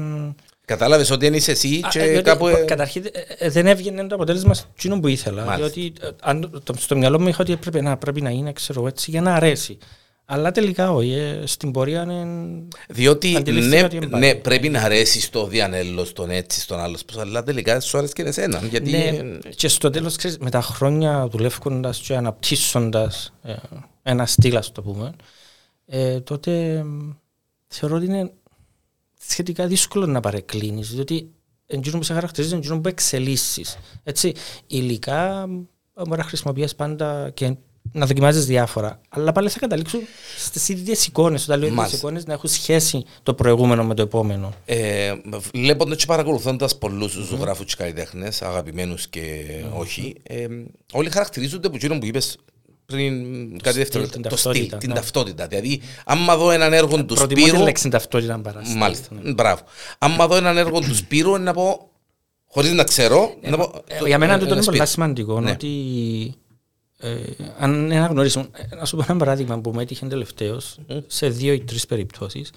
Speaker 2: ε,
Speaker 1: Κατάλαβες ότι είναι είσαι εσύ
Speaker 2: Α,
Speaker 1: και
Speaker 2: ε, διότι,
Speaker 1: κάπου...
Speaker 2: πο-
Speaker 1: ε,
Speaker 2: Καταρχήν ε, ε, δεν έβγαινε το αποτέλεσμα εκείνο που ήθελα.
Speaker 1: Μάλιστα.
Speaker 2: Διότι ε, αν, το, στο μυαλό μου είχα ότι πρέπει να, πρέπει να είναι ξέρω, εγώ, έτσι, για να αρέσει. Αλλά τελικά όχι. ε, στην πορεία είναι.
Speaker 1: Διότι
Speaker 2: αντιληφθήκα
Speaker 1: ναι,
Speaker 2: ότι είναι
Speaker 1: ναι,
Speaker 2: πάλι.
Speaker 1: πρέπει να αρέσει στο διανέλο, στον έτσι, στον άλλος, πώς, αλλά τελικά σου αρέσει και εσένα. Γιατί
Speaker 2: Ναι,
Speaker 1: ε,
Speaker 2: και στο τέλος, με τα χρόνια δουλεύοντα και αναπτύσσοντας ε, ένα στυλ, ας το πούμε, ε, τότε ε, θεωρώ ότι είναι σχετικά δύσκολο να παρεκκλίνεις, διότι εντζήνω που σε χαρακτηρίζει, εντζήνω που εξελίσσεις. Έτσι, υλικά ε, μπορεί να χρησιμοποιείς πάντα και να δοκιμάζεις διάφορα, αλλά πάλι θα καταλήξουν στις ίδιες εικόνες, όταν λέω ίδιες
Speaker 1: Μάλιστα.
Speaker 2: εικόνες, να έχουν σχέση το προηγούμενο με το επόμενο.
Speaker 1: Ε, Βλέποντας και παρακολουθώντας πολλούς ζωγράφους και καλλιτέχνες, αγαπημένους και όχι, ε, όλοι χαρακτηρίζονται από εκείνο που είπες πριν κάτι δεύτερο.
Speaker 2: την
Speaker 1: Το στυλ,
Speaker 2: ταυτότητα,
Speaker 1: την
Speaker 2: ναι.
Speaker 1: ταυτότητα. Δηλαδή, άμα δω έναν έργο του
Speaker 2: Προτιμώ τη
Speaker 1: Σπύρου.
Speaker 2: λέξη ταυτότητα παρά στυλ,
Speaker 1: Μάλιστα,
Speaker 2: ναι.
Speaker 1: μπράβο. Άμα δω έναν έργο του Σπύρου, είναι να πω. Χωρίς να ξέρω. να πω,
Speaker 2: Ε, Για μένα
Speaker 1: ε,
Speaker 2: αυτό
Speaker 1: ένα
Speaker 2: είναι πολύ
Speaker 1: Σπύρο.
Speaker 2: σημαντικό.
Speaker 1: Ναι.
Speaker 2: Ότι ε, αν αναγνωρίσουν, ε, να σου πω ένα παράδειγμα που με έτυχε τελευταίο σε δύο ή τρεις περιπτώσεις.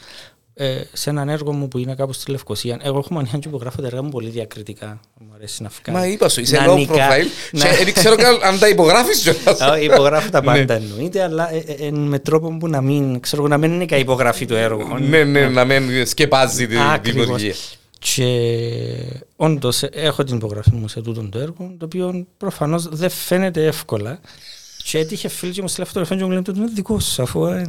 Speaker 2: Ε, σε έναν έργο μου που είναι κάπου στη Λευκοσία, εγώ έχω μανία και υπογράφω τα έργα μου πολύ διακριτικά. Μου αρέσει να φκάλω.
Speaker 1: Μα είπα σου, είσαι
Speaker 2: Να
Speaker 1: low
Speaker 2: νικά-
Speaker 1: profile.
Speaker 2: να-
Speaker 1: και Δεν ξέρω καν αν τα υπογράφεις.
Speaker 2: Α, Υπογράφω τα πάντα εννοείται, αλλά ε, ε, ε, με τρόπο που να μην, ξέρω, εγώ, να μην είναι και υπογραφή του έργου.
Speaker 1: Ναι, ναι, να μην σκεπάζει την
Speaker 2: Ακριβώς.
Speaker 1: δημιουργία.
Speaker 2: Και όντως έχω την υπογραφή μου σε τούτο το έργο, το οποίο προφανώς δεν φαίνεται εύκολα. Και έτυχε φίλοι και μου στείλε φωτογραφία και μου λένε ότι είναι δικό σου, αφού ε,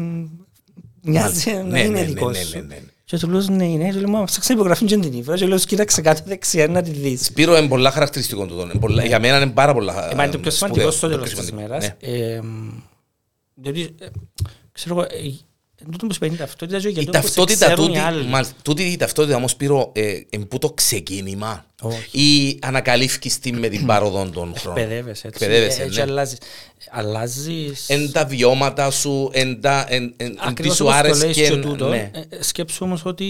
Speaker 2: μοιάζει να
Speaker 1: Ναι,
Speaker 2: είναι
Speaker 1: ναι,
Speaker 2: δικός
Speaker 1: ναι, ναι,
Speaker 2: σου.
Speaker 1: ναι, ναι.
Speaker 2: Και του λέω ναι, ναι, του λέω μα ψάξα υπογραφή και δεν την ήβρα. Και λέω κοίταξε κάτω δεξιά να τη δεις.
Speaker 1: Σπύρο είναι πολλά χαρακτηριστικό του. Είναι πολλά- Για μένα είναι πάρα πολλά.
Speaker 2: Ε, μα είναι το πιο
Speaker 1: σπουδαίο,
Speaker 2: σημαντικό στο
Speaker 1: το
Speaker 2: τέλος
Speaker 1: πιο
Speaker 2: της
Speaker 1: σημαντικό.
Speaker 2: μέρας.
Speaker 1: Ναι.
Speaker 2: Ε, διότι, ε, ξέρω εγώ, ε, Εν τούτο που σου η ταυτότητα και
Speaker 1: Η
Speaker 2: το που σε
Speaker 1: ταυτότητα
Speaker 2: ξέρουν οι
Speaker 1: τούτη,
Speaker 2: άλλοι.
Speaker 1: μα, τούτη η ταυτότητα όμως πήρω ε, εν που το ξεκίνημα
Speaker 2: Όχι.
Speaker 1: ή ανακαλύφθηκες τη με την πάροδο των χρόνων;
Speaker 2: Εκπαιδεύεσαι έτσι.
Speaker 1: Εκπαιδεύεσαι,
Speaker 2: Ε, έτσι
Speaker 1: ναι.
Speaker 2: αλλάζεις. Αλλάζεις...
Speaker 1: Εν τα βιώματα σου, εν, τα, εν, εν, εν τι
Speaker 2: Ακριβώς
Speaker 1: σου
Speaker 2: όπως το
Speaker 1: άρεσε
Speaker 2: λες
Speaker 1: και...
Speaker 2: και τούτος,
Speaker 1: ναι.
Speaker 2: ε, ε, σκέψου όμως ότι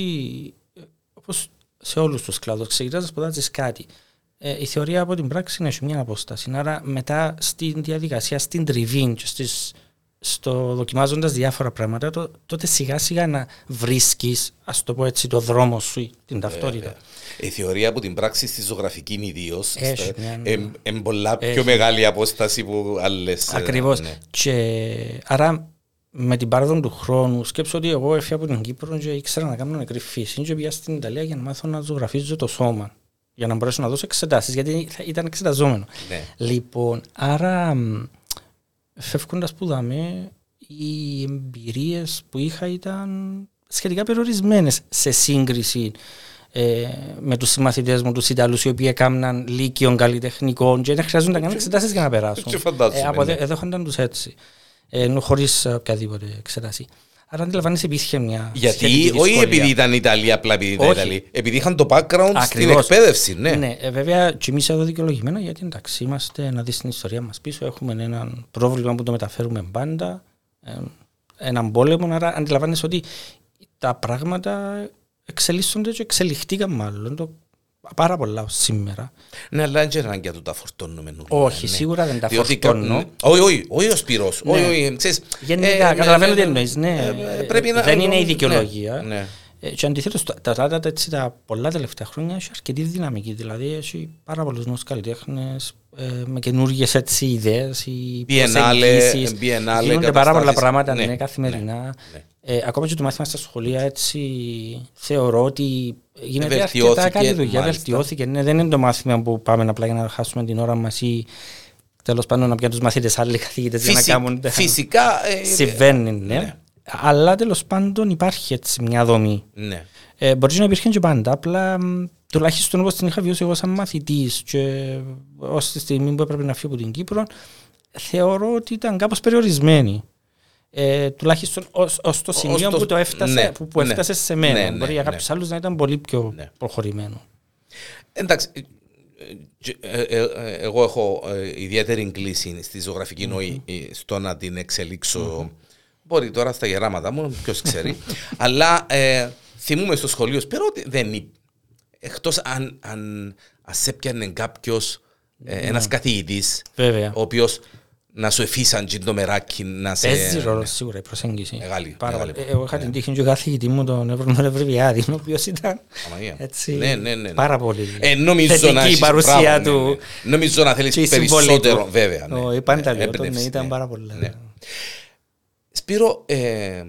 Speaker 2: ε, όπως σε όλους τους κλάδους ξεκινάς να σπουδάζεις κάτι. Ε, η θεωρία από την πράξη έχει μια απόσταση. Άρα μετά στην διαδικασία, στην τριβή και στις, στο δοκιμάζοντας διάφορα πράγματα, το, τότε σιγά σιγά να βρίσκεις, ας το πω έτσι, το δρόμο σου ή την ταυτότητα.
Speaker 1: Η θεωρία από την πράξη στη ζωγραφική ιδίως
Speaker 2: Έχει μια-
Speaker 1: είναι πολλά πιο
Speaker 2: Έχει.
Speaker 1: μεγάλη απόσταση που άλλες.
Speaker 2: Ακριβώς.
Speaker 1: Ναι.
Speaker 2: Και άρα με την πάροδο του χρόνου σκέψω ότι εγώ έφυγα από την Κύπρο και ήξερα να κάνω νεκρή φύση και πήγα στην Ιταλία για να μάθω να ζωγραφίζω το σώμα για να μπορέσω να δώσω εξετάσεις γιατί θα- ήταν εξεταζόμενο.
Speaker 1: Ναι.
Speaker 2: Λοιπόν, άρα μ, φεύγοντας που δάμε οι εμπειρίες που είχα ήταν σχετικά περιορισμένες σε σύγκριση ε, με τους συμμαθητές μου, τους Ιταλούς, οι οποίοι έκαναν λύκειων καλλιτεχνικών και δεν χρειάζονταν να κάνουν εξετάσεις για να περάσουν.
Speaker 1: Και φαντάζομαι,
Speaker 2: από
Speaker 1: ναι.
Speaker 2: εδώ εδέχονταν τους έτσι, ε, ενώ χωρίς ε, οποιαδήποτε εξετάση. Άρα αντιλαμβάνεσαι υπήρχε μια
Speaker 1: Γιατί,
Speaker 2: σχετική
Speaker 1: όχι
Speaker 2: δυσκολία.
Speaker 1: επειδή ήταν Ιταλία, απλά επειδή ήταν
Speaker 2: Όχι.
Speaker 1: Ιταλία. Επειδή είχαν το background στην
Speaker 2: Ακριβώς.
Speaker 1: εκπαίδευση. Ναι.
Speaker 2: Ναι, ε, βέβαια και εμεί εδώ δικαιολογημένα γιατί εντάξει είμαστε να δεις την ιστορία μας πίσω. Έχουμε ένα πρόβλημα που το μεταφέρουμε πάντα. Ε, έναν πόλεμο. Άρα αντιλαμβάνεσαι ότι τα πράγματα εξελίσσονται και εξελιχτήκαν μάλλον το, πάρα πολλά ως σήμερα.
Speaker 1: Ναι, αλλά δεν είναι ανάγκη να του τα φορτώνουμε. νουλά,
Speaker 2: Όχι,
Speaker 1: ναι.
Speaker 2: σίγουρα δεν τα
Speaker 1: Διότι
Speaker 2: φορτώνω.
Speaker 1: κα- Όχι, όχι, όχι ο Σπύρος.
Speaker 2: Ναι.
Speaker 1: Όχι, όχι, ξέρεις,
Speaker 2: Γενικά,
Speaker 1: ε,
Speaker 2: καταλαβαίνω
Speaker 1: ε,
Speaker 2: τι
Speaker 1: ε,
Speaker 2: εννοείς. Ναι,
Speaker 1: ε, πρέπει να-
Speaker 2: δεν είναι η
Speaker 1: ναι,
Speaker 2: δικαιολογία.
Speaker 1: ναι.
Speaker 2: Ε, και αντιθέτως τα, τα, τα, τα, έτσι, τα πολλά τελευταία χρόνια έχει αρκετή δυναμική. Δηλαδή έχει πάρα πολλούς νέους καλλιτέχνες ε, με καινούργιες έτσι ιδέες ή
Speaker 1: Biennale,
Speaker 2: προσεγγίσεις.
Speaker 1: Biennale,
Speaker 2: Γίνονται πάρα πολλά
Speaker 1: καταστάσεις.
Speaker 2: πράγματα
Speaker 1: Ναι,
Speaker 2: ναι, καθημερινά.
Speaker 1: Ναι.
Speaker 2: Ε, ακόμα και το μάθημα στα σχολεία έτσι θεωρώ ότι γίνεται
Speaker 1: Βελτιώθηκε,
Speaker 2: αρκετά καλή δουλειά.
Speaker 1: μάλιστα.
Speaker 2: Βελτιώθηκε. Ναι, δεν είναι το μάθημα που πάμε απλά για να χάσουμε την ώρα μας ή τέλος πάντων να πιάνουν τους μαθήτες άλλοι καθηγητές για να
Speaker 1: Φυσι-
Speaker 2: κάνουν
Speaker 1: Φυσικά. ε,
Speaker 2: Συμβαίνει, ναι.
Speaker 1: ναι.
Speaker 2: Αλλά τέλος πάντων υπάρχει έτσι μια δομή.
Speaker 1: Ναι.
Speaker 2: Ε, μπορεί να υπήρχε και πάντα. Απλά μ, τουλάχιστον όπως την είχα βιώσει εγώ σαν μαθητής και ως τη στιγμή που έπρεπε να φύγω από την Κύπρο, θεωρώ ότι ήταν κάπως περιορισμένη. Ε, τουλάχιστον ως το σημείο
Speaker 1: το-
Speaker 2: που, το έφτασε,
Speaker 1: ναι,
Speaker 2: που, που
Speaker 1: ναι.
Speaker 2: έφτασε σε μένα.
Speaker 1: Ναι, ναι,
Speaker 2: Μπορεί για
Speaker 1: ναι.
Speaker 2: κάποιους άλλους να ήταν πολύ πιο
Speaker 1: Ναι.
Speaker 2: προχωρημένο.
Speaker 1: Εντάξει, ε, ε, ε, ε, εγώ έχω ε, ιδιαίτερη κλίση στη ζωγραφική νοή ε, στο να την εξελίξω. Μπορεί τώρα στα γεράματα μου, ποιος ξέρει. Αλλά ε, θυμούμε στο σχολείο σπέρα ότι δεν είναι. Εκτός αν, αν ας έπιανε κάποιος, ένας καθηγητής,
Speaker 2: Βέβαια.
Speaker 1: ο οποίος να σου εφήσαν τζιν το μεράκι να σε.
Speaker 2: Παίζει ρόλο σίγουρα η προσέγγιση.
Speaker 1: Μεγάλη,
Speaker 2: Πάρα
Speaker 1: μεγάλη.
Speaker 2: πολύ. Ε, Εγώ είχα την τύχη και ο καθηγητής μου, τον Εύρωνο Ευρυβιάδη, ο οποίος ήταν
Speaker 1: Αμαγία.
Speaker 2: έτσι,
Speaker 1: Ναι, ναι, ναι, ναι.
Speaker 2: πάρα πολύ
Speaker 1: Ε, νομίζω
Speaker 2: θετική
Speaker 1: να
Speaker 2: η
Speaker 1: έχεις-
Speaker 2: παρουσία
Speaker 1: μπράβο,
Speaker 2: του.
Speaker 1: ναι, ναι. Νομίζω να θέλεις
Speaker 2: και η συμβολή
Speaker 1: περισσότερο,
Speaker 2: του.
Speaker 1: βέβαια. Ναι.
Speaker 2: Ο, πάντα
Speaker 1: Ναι,
Speaker 2: λέω, τον,
Speaker 1: έμπνευση,
Speaker 2: ήταν
Speaker 1: ναι.
Speaker 2: πάρα πολύ.
Speaker 1: Ναι. Σπύρο, ε,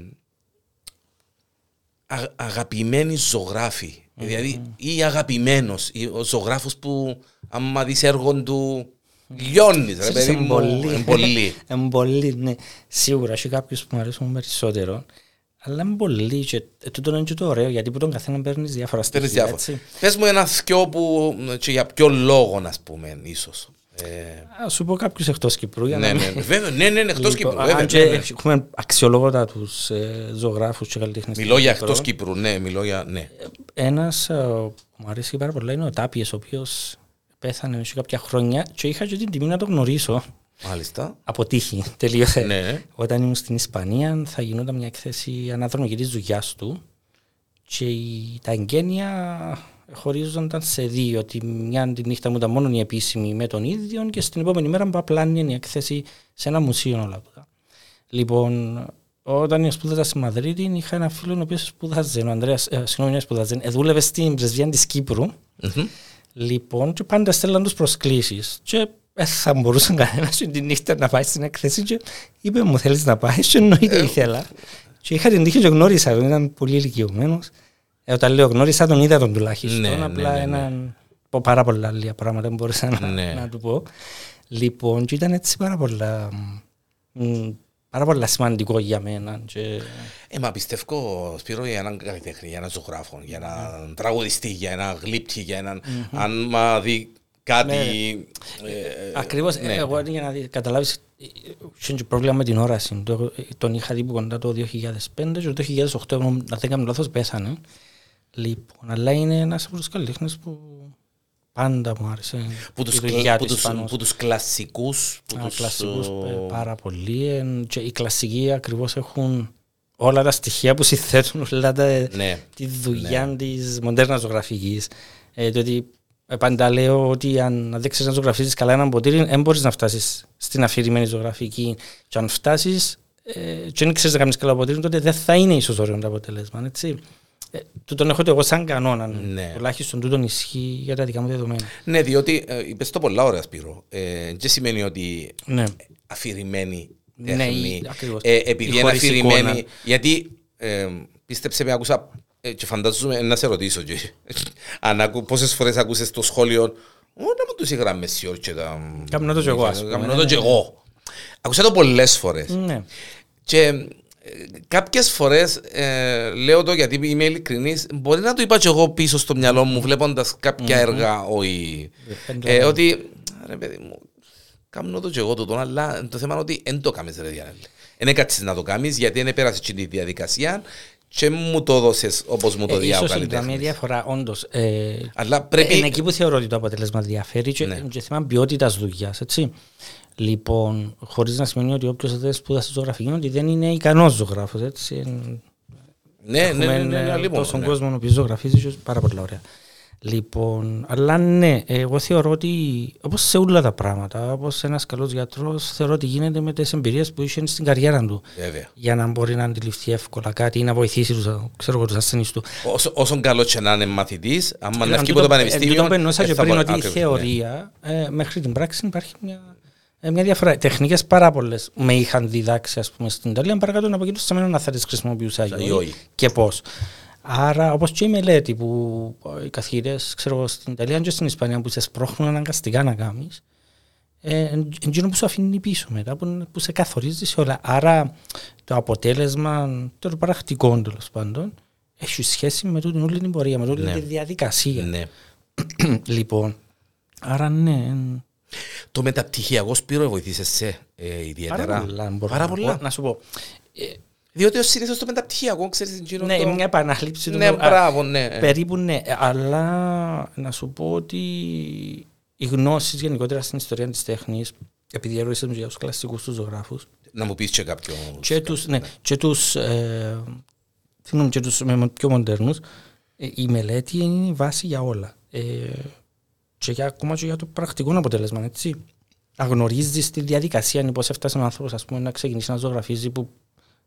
Speaker 1: α- αγαπημένοι ζωγράφοι, δηλαδή ή αγαπημένος, ή ο ζωγράφος που άμα δεις έργο του λιώνεις, ρε παιδί μου,
Speaker 2: Εμπολή.
Speaker 1: εμπολή.
Speaker 2: Εμπολή, ναι. Σίγουρα έχει κάποιους που μου αρέσουν περισσότερο. Αλλά είναι πολύ και ε, τούτο είναι και το ωραίο γιατί που τον καθένα παίρνεις διάφορα
Speaker 1: Παίρνεις
Speaker 2: στοιχεία.
Speaker 1: διάφορα.
Speaker 2: έτσι.
Speaker 1: Πες μου ένα θκιο που, και για ποιο λόγο, να πούμε, ίσως. Ε,
Speaker 2: Α σου πω κάποιους εκτός Κυπρού. για
Speaker 1: ναι,
Speaker 2: να
Speaker 1: ναι,
Speaker 2: μην-
Speaker 1: βέβαια, ναι, ναι, ναι, εκτός
Speaker 2: Λοιπόν,
Speaker 1: Κύπρου, βέβαια.
Speaker 2: Αν και
Speaker 1: ναι, ναι.
Speaker 2: έχουμε αξιολόγωτα ε, ζωγράφους και καλλιτέχνες.
Speaker 1: Μιλώ
Speaker 2: στην
Speaker 1: για
Speaker 2: Κύπρο.
Speaker 1: εκτός Κύπρου, ναι, μιλώ για, ναι.
Speaker 2: Ένας ε, που μου αρέσει πάρα πολύ είναι ο Τάπιες, ο οποίος πέθανε σε κάποια χρόνια και είχα και την τιμή να το γνωρίσω.
Speaker 1: Μάλιστα.
Speaker 2: Από τύχη, τελείωσε.
Speaker 1: Ναι.
Speaker 2: Όταν ήμουν στην Ισπανία θα γινόταν μια εκθέση αναδρομική της δουλειάς του και η, τα εγγένεια χωρίζονταν σε δύο. Τη μια τη νύχτα μου ήταν μόνο η επίσημη με τον ίδιο και στην επόμενη μέρα μου απλά είναι η έκθεση σε ένα μουσείο όλα αυτά. Λοιπόν, όταν σπούδαζα στη Μαδρίτη είχα ένα φίλο ο οποίος σπούδαζε, ο Ανδρέας, ε, συγγνώμη, δεν σπούδαζε, ε, δούλευε στην πρεσβεία της Κύπρου
Speaker 1: Μμμ.
Speaker 2: Λοιπόν, και πάντα στέλναν τους προσκλήσεις και δεν θα μπορούσαν κανένας τη νύχτα να πάει στην έκθεση και είπε μου θέλεις να πάεις και εννοείται ήθελα. Και είχα την τύχη και γνώρισα τον, ήταν πολύ ηλικιωμένος. Ε, όταν λέω γνώρισα τον είδα τον τουλάχιστον,
Speaker 1: Ναι, ναι,
Speaker 2: απλά
Speaker 1: ναι, ναι.
Speaker 2: έναν, πω πάρα πολλά άλλα πράγματα που μπορούσα να,
Speaker 1: Ναι.
Speaker 2: να του πω. Λοιπόν, και ήταν έτσι πάρα πολλά, μ, πάρα πολλά σημαντικό για μένα. Και...
Speaker 1: Ε, μα πιστεύω, Σπύρο, για έναν καλλιτέχνη, για έναν ζωγράφο, για έναν τραγουδιστή, για έναν γλύπτη, για έναν... Αν μα δει κάτι...
Speaker 2: Ακριβώς,
Speaker 1: ναι.
Speaker 2: εγώ για να δει- καταλάβεις, είχε και πρόβλημα με την όραση. Το- Τον είχα δει που κοντά το 2005 και το 2008, εγώ, αν δεν κάνω λάθος, πέσανε. Λοιπόν, αλλά είναι ένας από τους καλλιτέχνες που πάντα μου άρεσε.
Speaker 1: Που τους,
Speaker 2: η
Speaker 1: κλα-
Speaker 2: δουλειά
Speaker 1: που
Speaker 2: της
Speaker 1: τους,
Speaker 2: πάνω
Speaker 1: που τους κλασσικούς που
Speaker 2: Α,
Speaker 1: τους,
Speaker 2: κλασσικούς
Speaker 1: ε,
Speaker 2: ε, πάρα πολύ. Εν- Και οι κλασσικοί ακριβώς έχουν όλα τα στοιχεία που συνθέτουν όλα τα,
Speaker 1: ναι.
Speaker 2: τη δουλειά της μοντέρνας ζωγραφικής. Ε, το ότι ε, πάντα λέω ότι αν δεν ξέρεις να ζωγραφίζεις καλά έναν ποτήρι, δεν μπορείς να φτάσεις στην αφηρημένη ζωγραφική. Και αν φτάσεις ε, και δεν ξέρεις να κάνεις καλά ποτήρι, τότε δεν θα είναι ίσως ωραίο το αποτέλεσμα. Έτσι. Ε, τούτον έχω το εγώ σαν κανόνα.
Speaker 1: Ναι.
Speaker 2: Τουλάχιστον τούτον ισχύει για τα δικά μου δεδομένα.
Speaker 1: ναι, διότι ε, είπες το πολλά ωραία Σπύρο. Ε, δεν σημαίνει ότι
Speaker 2: Ναι.
Speaker 1: αφηρημένη
Speaker 2: Ναι,
Speaker 1: τέχνη.
Speaker 2: η- ακριβώς.
Speaker 1: ε, επειδή
Speaker 2: Η
Speaker 1: είναι
Speaker 2: χωρίς
Speaker 1: αφηρημένη.
Speaker 2: εικόνα.
Speaker 1: Γιατί ε, πίστεψε με, άκουσα ε, και φαντάζομαι να σε ρωτήσω. Και, αν ακού, πόσες φορές ακούσες το σχόλιο «Ω, να μου τους είχα μεσιόρ και τα...
Speaker 2: Κάμνω το κι εγώ, ας πούμε,
Speaker 1: Κάμνω
Speaker 2: ναι,
Speaker 1: το κι
Speaker 2: ναι.
Speaker 1: εγώ. Ακούσα το πολλές φορές.
Speaker 2: Ναι.
Speaker 1: Και ε, κάποιες φορές ε, λέω το γιατί είμαι ειλικρινής, μπορεί να το είπα και εγώ πίσω στο μυαλό μου βλέποντας κάποια έργα, όχι. Ε, ότι, ρε παιδί μου, κάνω το και εγώ τούτο, αλλά το θέμα είναι ότι δεν το κάνεις ρε Διάννη. Δεν έκατσεις να το κάνεις γιατί δεν πέρασε τη διαδικασία και μου το έδωσες όπως μου το
Speaker 2: Ε,
Speaker 1: διάω
Speaker 2: ίσως είναι μια
Speaker 1: καλλιτέχνης.
Speaker 2: διαφορά, όντως. Ε,
Speaker 1: Αλλά
Speaker 2: πρέπει...
Speaker 1: πρέπει...
Speaker 2: Είναι εκεί που θεωρώ ότι το αποτέλεσμα διαφέρει και,
Speaker 1: Ναι.
Speaker 2: και θέμα ποιότητας δουλειάς. Λοιπόν, χωρίς να σημαίνει ότι όποιος δεν σπούδασε ζωγραφική ότι δεν είναι ικανός ζωγράφος. Έτσι. Εν-
Speaker 1: Ναι, ναι, ναι, ναι, ναι,
Speaker 2: Έχουμε
Speaker 1: λοιπόν,
Speaker 2: τόσον
Speaker 1: ναι.
Speaker 2: κόσμο ο οποίος ζωγραφίζει και πάρα πολύ ωραία. Λοιπόν, αλλά ναι, εγώ θεωρώ ότι όπως σε όλα τα πράγματα, όπως ένας καλός γιατρός, θεωρώ ότι γίνεται με τις εμπειρίες που είχε στην καριέρα του.
Speaker 1: Βέβαια.
Speaker 2: Για να μπορεί να αντιληφθεί εύκολα κάτι ή να βοηθήσει τους, ξέρω εγώ, τους ασθενείς του.
Speaker 1: Όσο, όσον καλό και να είναι μαθητής, άμα να
Speaker 2: Εν
Speaker 1: βγει
Speaker 2: τούτο-
Speaker 1: από το
Speaker 2: εν
Speaker 1: πανεπιστήμιο...
Speaker 2: τούτο που εννοούσα
Speaker 1: ε,
Speaker 2: και
Speaker 1: θα
Speaker 2: πριν
Speaker 1: μπορεί-
Speaker 2: ότι η
Speaker 1: ακριβώς, ναι.
Speaker 2: θεωρία ε, μέχρι την πράξη υπάρχει μια, ε, μια διαφορά. Τεχνικές πάρα πολλές με είχαν διδάξει ας πούμε, στην Ιταλία, παρακάτω να πω σε μένα να θα τις χρησιμοποιούσα
Speaker 1: Ή
Speaker 2: ή
Speaker 1: όχι.
Speaker 2: όχι και πώς. Άρα, όπως και η μελέτη που ε, οι καθηγητές ξέρω, εγώ, στην Ιταλία και στην Ισπανία που σε σπρώχνουν αναγκαστικά να κάνεις, ε, εκείνο που σου αφήνει πίσω μετά, που, που σε καθορίζει σε όλα. Άρα το αποτέλεσμα των πρακτικών τέλος πάντων έχει σχέση με τούτη όλη την πορεία, με όλη
Speaker 1: Ναι.
Speaker 2: τη διαδικασία.
Speaker 1: Ναι.
Speaker 2: λοιπόν, άρα ναι. Εν-
Speaker 1: Το μεταπτυχιακό Σπύρο βοηθήσες σε ε, ιδιαίτερα;
Speaker 2: Πάρα πολλά. μπορώ
Speaker 1: Πάρα
Speaker 2: να πω.
Speaker 1: πολλά.
Speaker 2: Να σου πω. Ε,
Speaker 1: Διότι ως συνήθως το μεταπτυχιακό, ξέρεις, εκείνο
Speaker 2: ναι,
Speaker 1: το...
Speaker 2: μια επανάληψη. του-
Speaker 1: Ναι,
Speaker 2: α,
Speaker 1: μπράβο, ναι.
Speaker 2: Περίπου ναι, αλλά να σου πω ότι οι γνώσεις γενικότερα στην ιστορία της τέχνης, επειδή ερώτησε μου για τους κλασικούς τους ζωγράφους,
Speaker 1: Να μου πεις και κάποιο...
Speaker 2: και τους, ναι, και τους, ε, συγγνώμη, και τους με- πιο μοντέρνους, ε, η μελέτη είναι η βάση για όλα. Ε, και για, ακόμα και για το πρακτικό αποτέλεσμα, έτσι. Να γνωρίζεις τη διαδικασία, είναι πώς έφτασε ο άνθρωπος ας πούμε, να ξεκινήσει να ζωγραφίζει που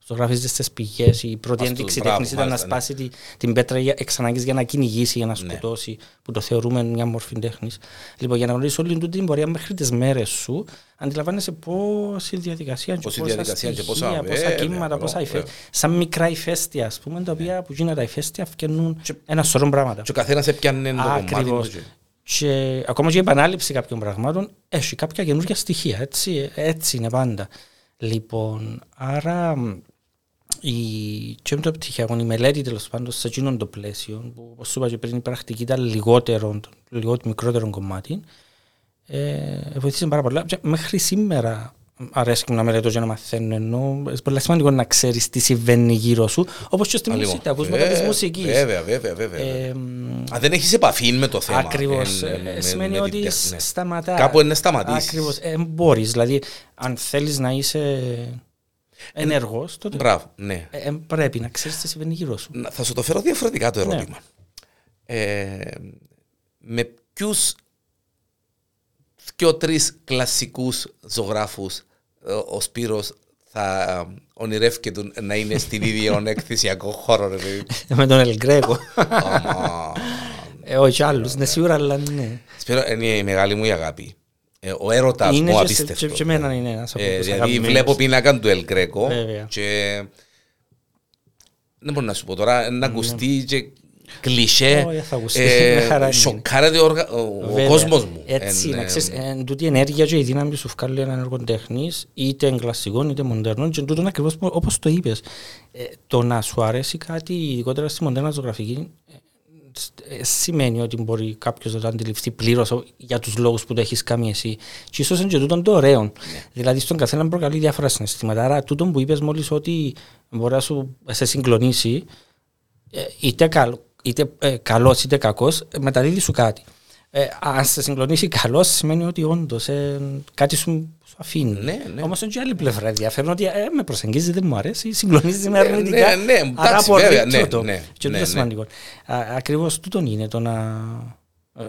Speaker 2: ζωγραφίζει στις πηγές. Η πρώτη
Speaker 1: Ας το-
Speaker 2: ένδειξη
Speaker 1: μπράβο,
Speaker 2: τέχνης ήταν να
Speaker 1: μάλιστα, ναι.
Speaker 2: σπάσει τη, την πέτρα για, εξ ανάγκης για να κυνηγήσει, για να
Speaker 1: Ναι.
Speaker 2: σκοτώσει, που το θεωρούμε μια μορφή τέχνης. Λοιπόν, για να γνωρίσεις όλη τούτη την πορεία μέχρι τις μέρες σου, αντιλαμβάνεσαι πώς η διαδικασία και
Speaker 1: Πώς η
Speaker 2: πόσα
Speaker 1: διαδικασία και πόσα-
Speaker 2: στοιχεία, πόσα
Speaker 1: βέβαια,
Speaker 2: κύματα,
Speaker 1: μπράβο,
Speaker 2: πόσα υφέ,
Speaker 1: βέβαια.
Speaker 2: σαν μικρά ηφαίστεια, ας πούμε, τα οποία που γίνονται τα ηφαίστεια φτιάχνουν ένα σωρό πράγματα.
Speaker 1: Και ο καθένας έπιανε το κομμάτι
Speaker 2: Ακριβώς.
Speaker 1: του. Και-
Speaker 2: Και ακόμα και η επανάληψη κάποιων πραγμάτων έχει κάποια καινούργια στοιχεία. Έτσι, έτσι είναι πάντα. Λοιπόν, άρα μ, η, και με το πτυχιακό, η μελέτη τέλος πάντων σε εκείνον το πλαίσιο, που όπως σου είπα και πριν, η πρακτική ήταν λιγότερο, λιγότερο μικρότερο κομμάτι, ε, βοήθησε πάρα πολλά. Και μέχρι σήμερα αρέσει μου να μελετώ και να μαθαίνω, ενώ είναι πολύ σημαντικό να ξέρεις τι συμβαίνει γύρω σου, όπως και στη
Speaker 1: Α,
Speaker 2: μουσική,
Speaker 1: λοιπόν.
Speaker 2: τα ακούσματα της
Speaker 1: Βέβαια,
Speaker 2: μουσικής.
Speaker 1: Βέβαια, βέβαια, βέβαια.
Speaker 2: Ε, μ,
Speaker 1: Αν δεν έχεις επαφή με το θέμα.
Speaker 2: Ακριβώς.
Speaker 1: ε,
Speaker 2: Ε,
Speaker 1: με- με-
Speaker 2: σημαίνει
Speaker 1: με την
Speaker 2: ότι
Speaker 1: τέχνη, ναι.
Speaker 2: σταματά.
Speaker 1: Κάπου είναι να σταματήσεις.
Speaker 2: Ακριβώς. Ε, μπορείς. Δηλαδή, αν θέλεις να είσαι ενεργός, τότε
Speaker 1: Μπράβο, ναι.
Speaker 2: ε, ε, πρέπει να ξέρεις τι συμβαίνει γύρω σου.
Speaker 1: Να- Θα σου το φέρω διαφορετικά το
Speaker 2: Ναι.
Speaker 1: ερώτημα. Ε, με ποιους και τρεις κλασικούς ζωγράφους ο Σπύρος θα ονειρεύκεται να είναι στην ίδια εκθεσιακό χώρο. ρε παιδί.
Speaker 2: Με τον Ελγκρέκο.
Speaker 1: Αμα.
Speaker 2: ε, όχι άλλους, είναι σίγουρα, αλλά ναι.
Speaker 1: Σπύρο, είναι η μεγάλη μου η αγάπη. Ε, ο έρωτας
Speaker 2: Είναι
Speaker 1: μου
Speaker 2: και, σε-
Speaker 1: απίστευτο.
Speaker 2: και, και εμένα είναι ένας από
Speaker 1: Ε,
Speaker 2: τους
Speaker 1: δηλαδή
Speaker 2: αγαπημένους.
Speaker 1: βλέπω πίνακα του Ελ Γκρέκο
Speaker 2: Βέβαια.
Speaker 1: και δεν μπορώ να σου πω τώρα να ακουστεί και κλισέ
Speaker 2: Όχι, θα ακουστεί.
Speaker 1: ε,
Speaker 2: Με χαρά είναι.
Speaker 1: σοκάρεται ο, οργα- ο, ο
Speaker 2: Βέβαια.
Speaker 1: κόσμος μου
Speaker 2: Έτσι,
Speaker 1: Εν,
Speaker 2: να
Speaker 1: ε,
Speaker 2: ξέρεις, εν, τούτη η ενέργεια και η δύναμη που σου βγάλει έναν έργο τέχνης, είτε κλασικών είτε μοντέρνων, και τούτο ακριβώς που- όπως το είπες. Ε, το να σου αρέσει κάτι, ειδικότερα στη μοντέρνα ζωγραφική, ε, ε, σημαίνει ότι μπορεί κάποιος να το αντιληφθεί πλήρως για τους λόγους που το έχεις κάνει εσύ. Και ίσως είναι και τούτο το ωραίο. Ναι. Δηλαδή στον καθένα προκαλεί διάφορα συναισθήματα. Άρα, τούτο που είπες μόλις ότι μπορεί να σου σε συγκλονίσει, ε, είτε, καλ, είτε ε, καλός είτε κακός, μεταδίδει σου κάτι. Ε, αν σε συγκλονίσει καλός, σημαίνει ότι όντως ε, κάτι σου αφήνει. Ναι, ναι. Όμως είναι και άλλη πλευρά ενδιαφέρον ότι ε, με προσεγγίζει, δεν μου αρέσει, συγκλονίζει με αρνητικά.
Speaker 1: Ναι, ναι, Άρα βέβαια, ναι, το.
Speaker 2: Ναι, και ναι, ναι. σημαντικό. Ακριβώς τούτο είναι το να. Ε,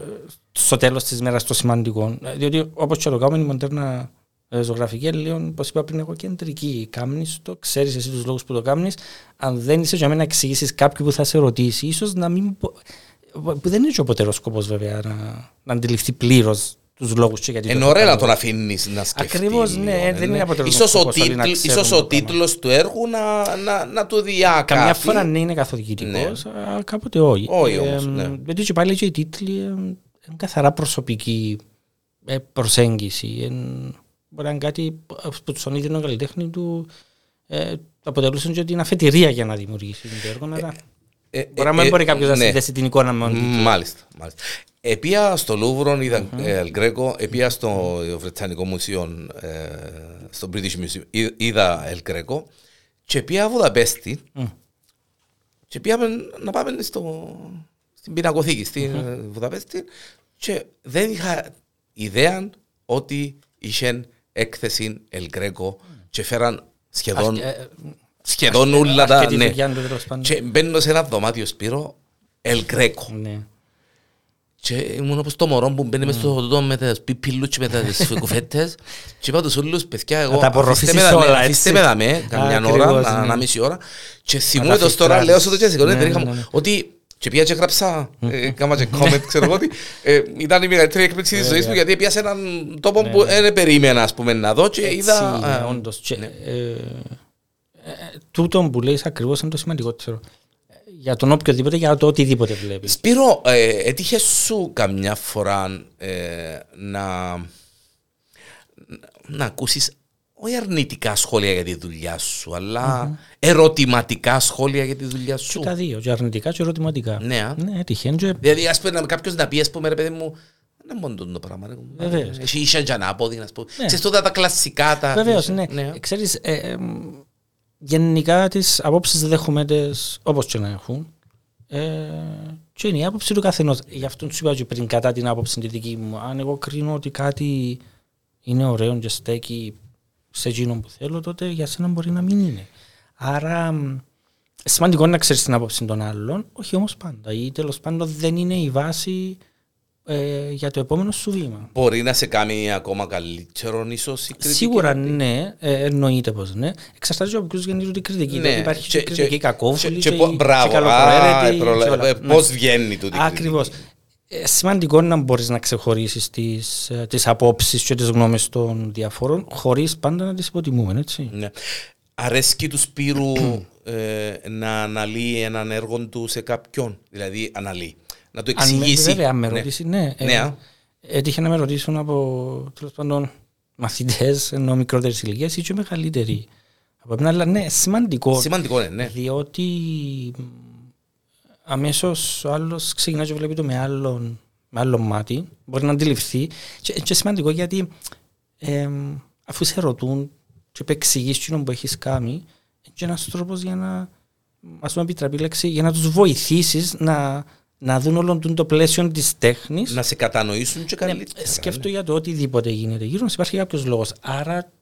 Speaker 2: στο τέλος της μέρας το σημαντικό. Ε, διότι όπως και το κάνουμε η μοντέρνα ε, ζωγραφική, λέω, όπως είπα πριν, εγώ κεντρική. Κάμνει το, ξέρεις εσύ τους λόγους που το κάνει. Αν δεν είσαι για μένα να εξηγήσεις κάποιον που θα σε ρωτήσει, ίσως να μην. που δεν είναι και ο ποτέρος σκοπός βέβαια να, να αντιληφθεί πλήρως τους λόγους και γιατί.
Speaker 1: Είναι ωραίο να τον αφήνεις να σκεφτεί.
Speaker 2: Ακριβώς, ναι, δεν είναι αποτελεσματικό.
Speaker 1: σω ο τίτλος του έργου να, να, να του διά
Speaker 2: Καμιά φορά ναι είναι καθοδηγητικό, ναι. κάποτε όχι.
Speaker 1: Όχι όμως. Ναι.
Speaker 2: Γιατί και πάλι και οι τίτλοι είναι καθαρά προσωπική ε, προσέγγιση. Μπορεί να είναι κάτι που τον ίδιο καλλιτέχνη του ε, αποτελούσαν και την αφετηρία για να δημιουργήσει το έργο. Ε, ε, μπορεί να μην μπορεί κάποιος να συνδέσει την εικόνα με
Speaker 1: Μάλιστα. Επία στο Λούβρον, είδα Ελ Γκρέκο, επία στο Βρετανικό Μουσείο, ε, στο British Museum, είδα Ελ Γκρέκο. Και επία Βουδαπέστη. Και πήγαμε να πάμε στο, στην πινακοθήκη στην Βουδαπέστη. Και δεν είχα ιδέα ότι είχε έκθεση Ελ Γκρέκο και φέραν σχεδόν ε, σχεδόν όλα τα... Ναι. Και μπαίνω σε ένα δωμάτιο Σπύρο, Ελ Γκρέκο. Ναι. Και ήμουν όπως το μωρό που μπαίνει μες στο χωτό με τις πιπιλούτσι με τις κουφέτες και είπα τους όλους παιδιά εγώ αφήστε με δαμέ καμιά ώρα, ένα μισή ώρα και θυμούμαι το τώρα λέω στο το και σηκώνε ότι και πήγα και έγραψα, κάμα και comment ξέρω εγώ ότι ήταν η μεγαλύτερη έκπληξη της ζωής μου γιατί πήγα σε έναν τόπο που δεν περίμενα ας πούμε να δω και είδα...
Speaker 2: Όντως, τούτο που λέει ακριβώς είναι το σημαντικότερο. Για τον οποιοδήποτε, για το οτιδήποτε βλέπεις.
Speaker 1: Σπύρο, ε, έτυχε σου καμιά φορά ε, να, να ακούσεις όχι αρνητικά σχόλια για τη δουλειά σου, αλλά mm-hmm. ερωτηματικά σχόλια για τη δουλειά σου.
Speaker 2: Και τα δύο, και αρνητικά και ερωτηματικά.
Speaker 1: Ναι,
Speaker 2: ναι έτυχε. Και...
Speaker 1: Δηλαδή, ας πούμε, κάποιος να πει, ας πούμε, ρε παιδί μου, δεν μόνο το πράγμα.
Speaker 2: Βεβαίως.
Speaker 1: Έχει ίσια τζανάποδη, να πούμε. Ναι. Ξέρεις τότε τα κλασικά τα...
Speaker 2: Βεβαίως, ναι. ναι. Ξέρεις, ε, ε, γενικά τις απόψεις δέχομαι όπως και να έχουν. Ε, και είναι η άποψη του καθενός. Γι' αυτό σου είπα και πριν κατά την άποψη τη δική μου. Αν εγώ κρίνω ότι κάτι είναι ωραίο και στέκει σε εκείνον που θέλω, τότε για σένα μπορεί να μην είναι. Άρα σημαντικό είναι να ξέρεις την άποψη των άλλων, όχι όμως πάντα. Ή τέλος πάντων δεν είναι η βάση ε, για το επόμενο σου βήμα.
Speaker 1: Μπορεί να σε κάνει ακόμα καλύτερο, ίσως η κριτική.
Speaker 2: Σίγουρα ναι, ε, εννοείται πως ναι. Εξαρτάται από ποιους γεννήσει την κριτική. Ναι. υπάρχει και, και κριτική κακόφουλη. Και, και, και,
Speaker 1: μπράβο, πώς βγαίνει τούτη
Speaker 2: Ακριβώς. Ε, σημαντικό είναι να μπορείς να ξεχωρίσεις τις τις ε, απόψεις και τις γνώμες των διαφόρων, χωρίς πάντα να τις υποτιμούμε. Έτσι.
Speaker 1: Ναι. Αρέσκει τους Σπύρου ε, να αναλύει έναν έργο του σε κάποιον; Δηλαδή, αναλύει να το εξηγήσει.
Speaker 2: Αν, βέβαια, αν με ναι. ρωτήσει, ναι. ναι. Ε, έτυχε να με ρωτήσουν από τέλος πάντων μαθητές ενώ μικρότερη ηλικία ή και μεγαλύτερη. Από την άλλη, ναι, σημαντικό.
Speaker 1: Σημαντικό, ναι. ναι.
Speaker 2: Διότι αμέσως ο άλλος ξεκινά και βλέπει το με, άλλον, με άλλο μάτι, μπορεί να αντιληφθεί. Και, και σημαντικό γιατί ε, αφού σε ρωτούν και εξηγήσει τι που έχεις κάνει, είναι ένας τρόπος για να, ας πούμε, επιτραπεί λέξη, για να τους βοηθήσεις να να δουν όλο το πλαίσιο της τέχνης.
Speaker 1: Να σε κατανοήσουν και ναι, καλύτερα.
Speaker 2: Ναι, σκέφτομαι για το οτιδήποτε γίνεται γύρω μας υπάρχει κάποιος λόγος. Άρα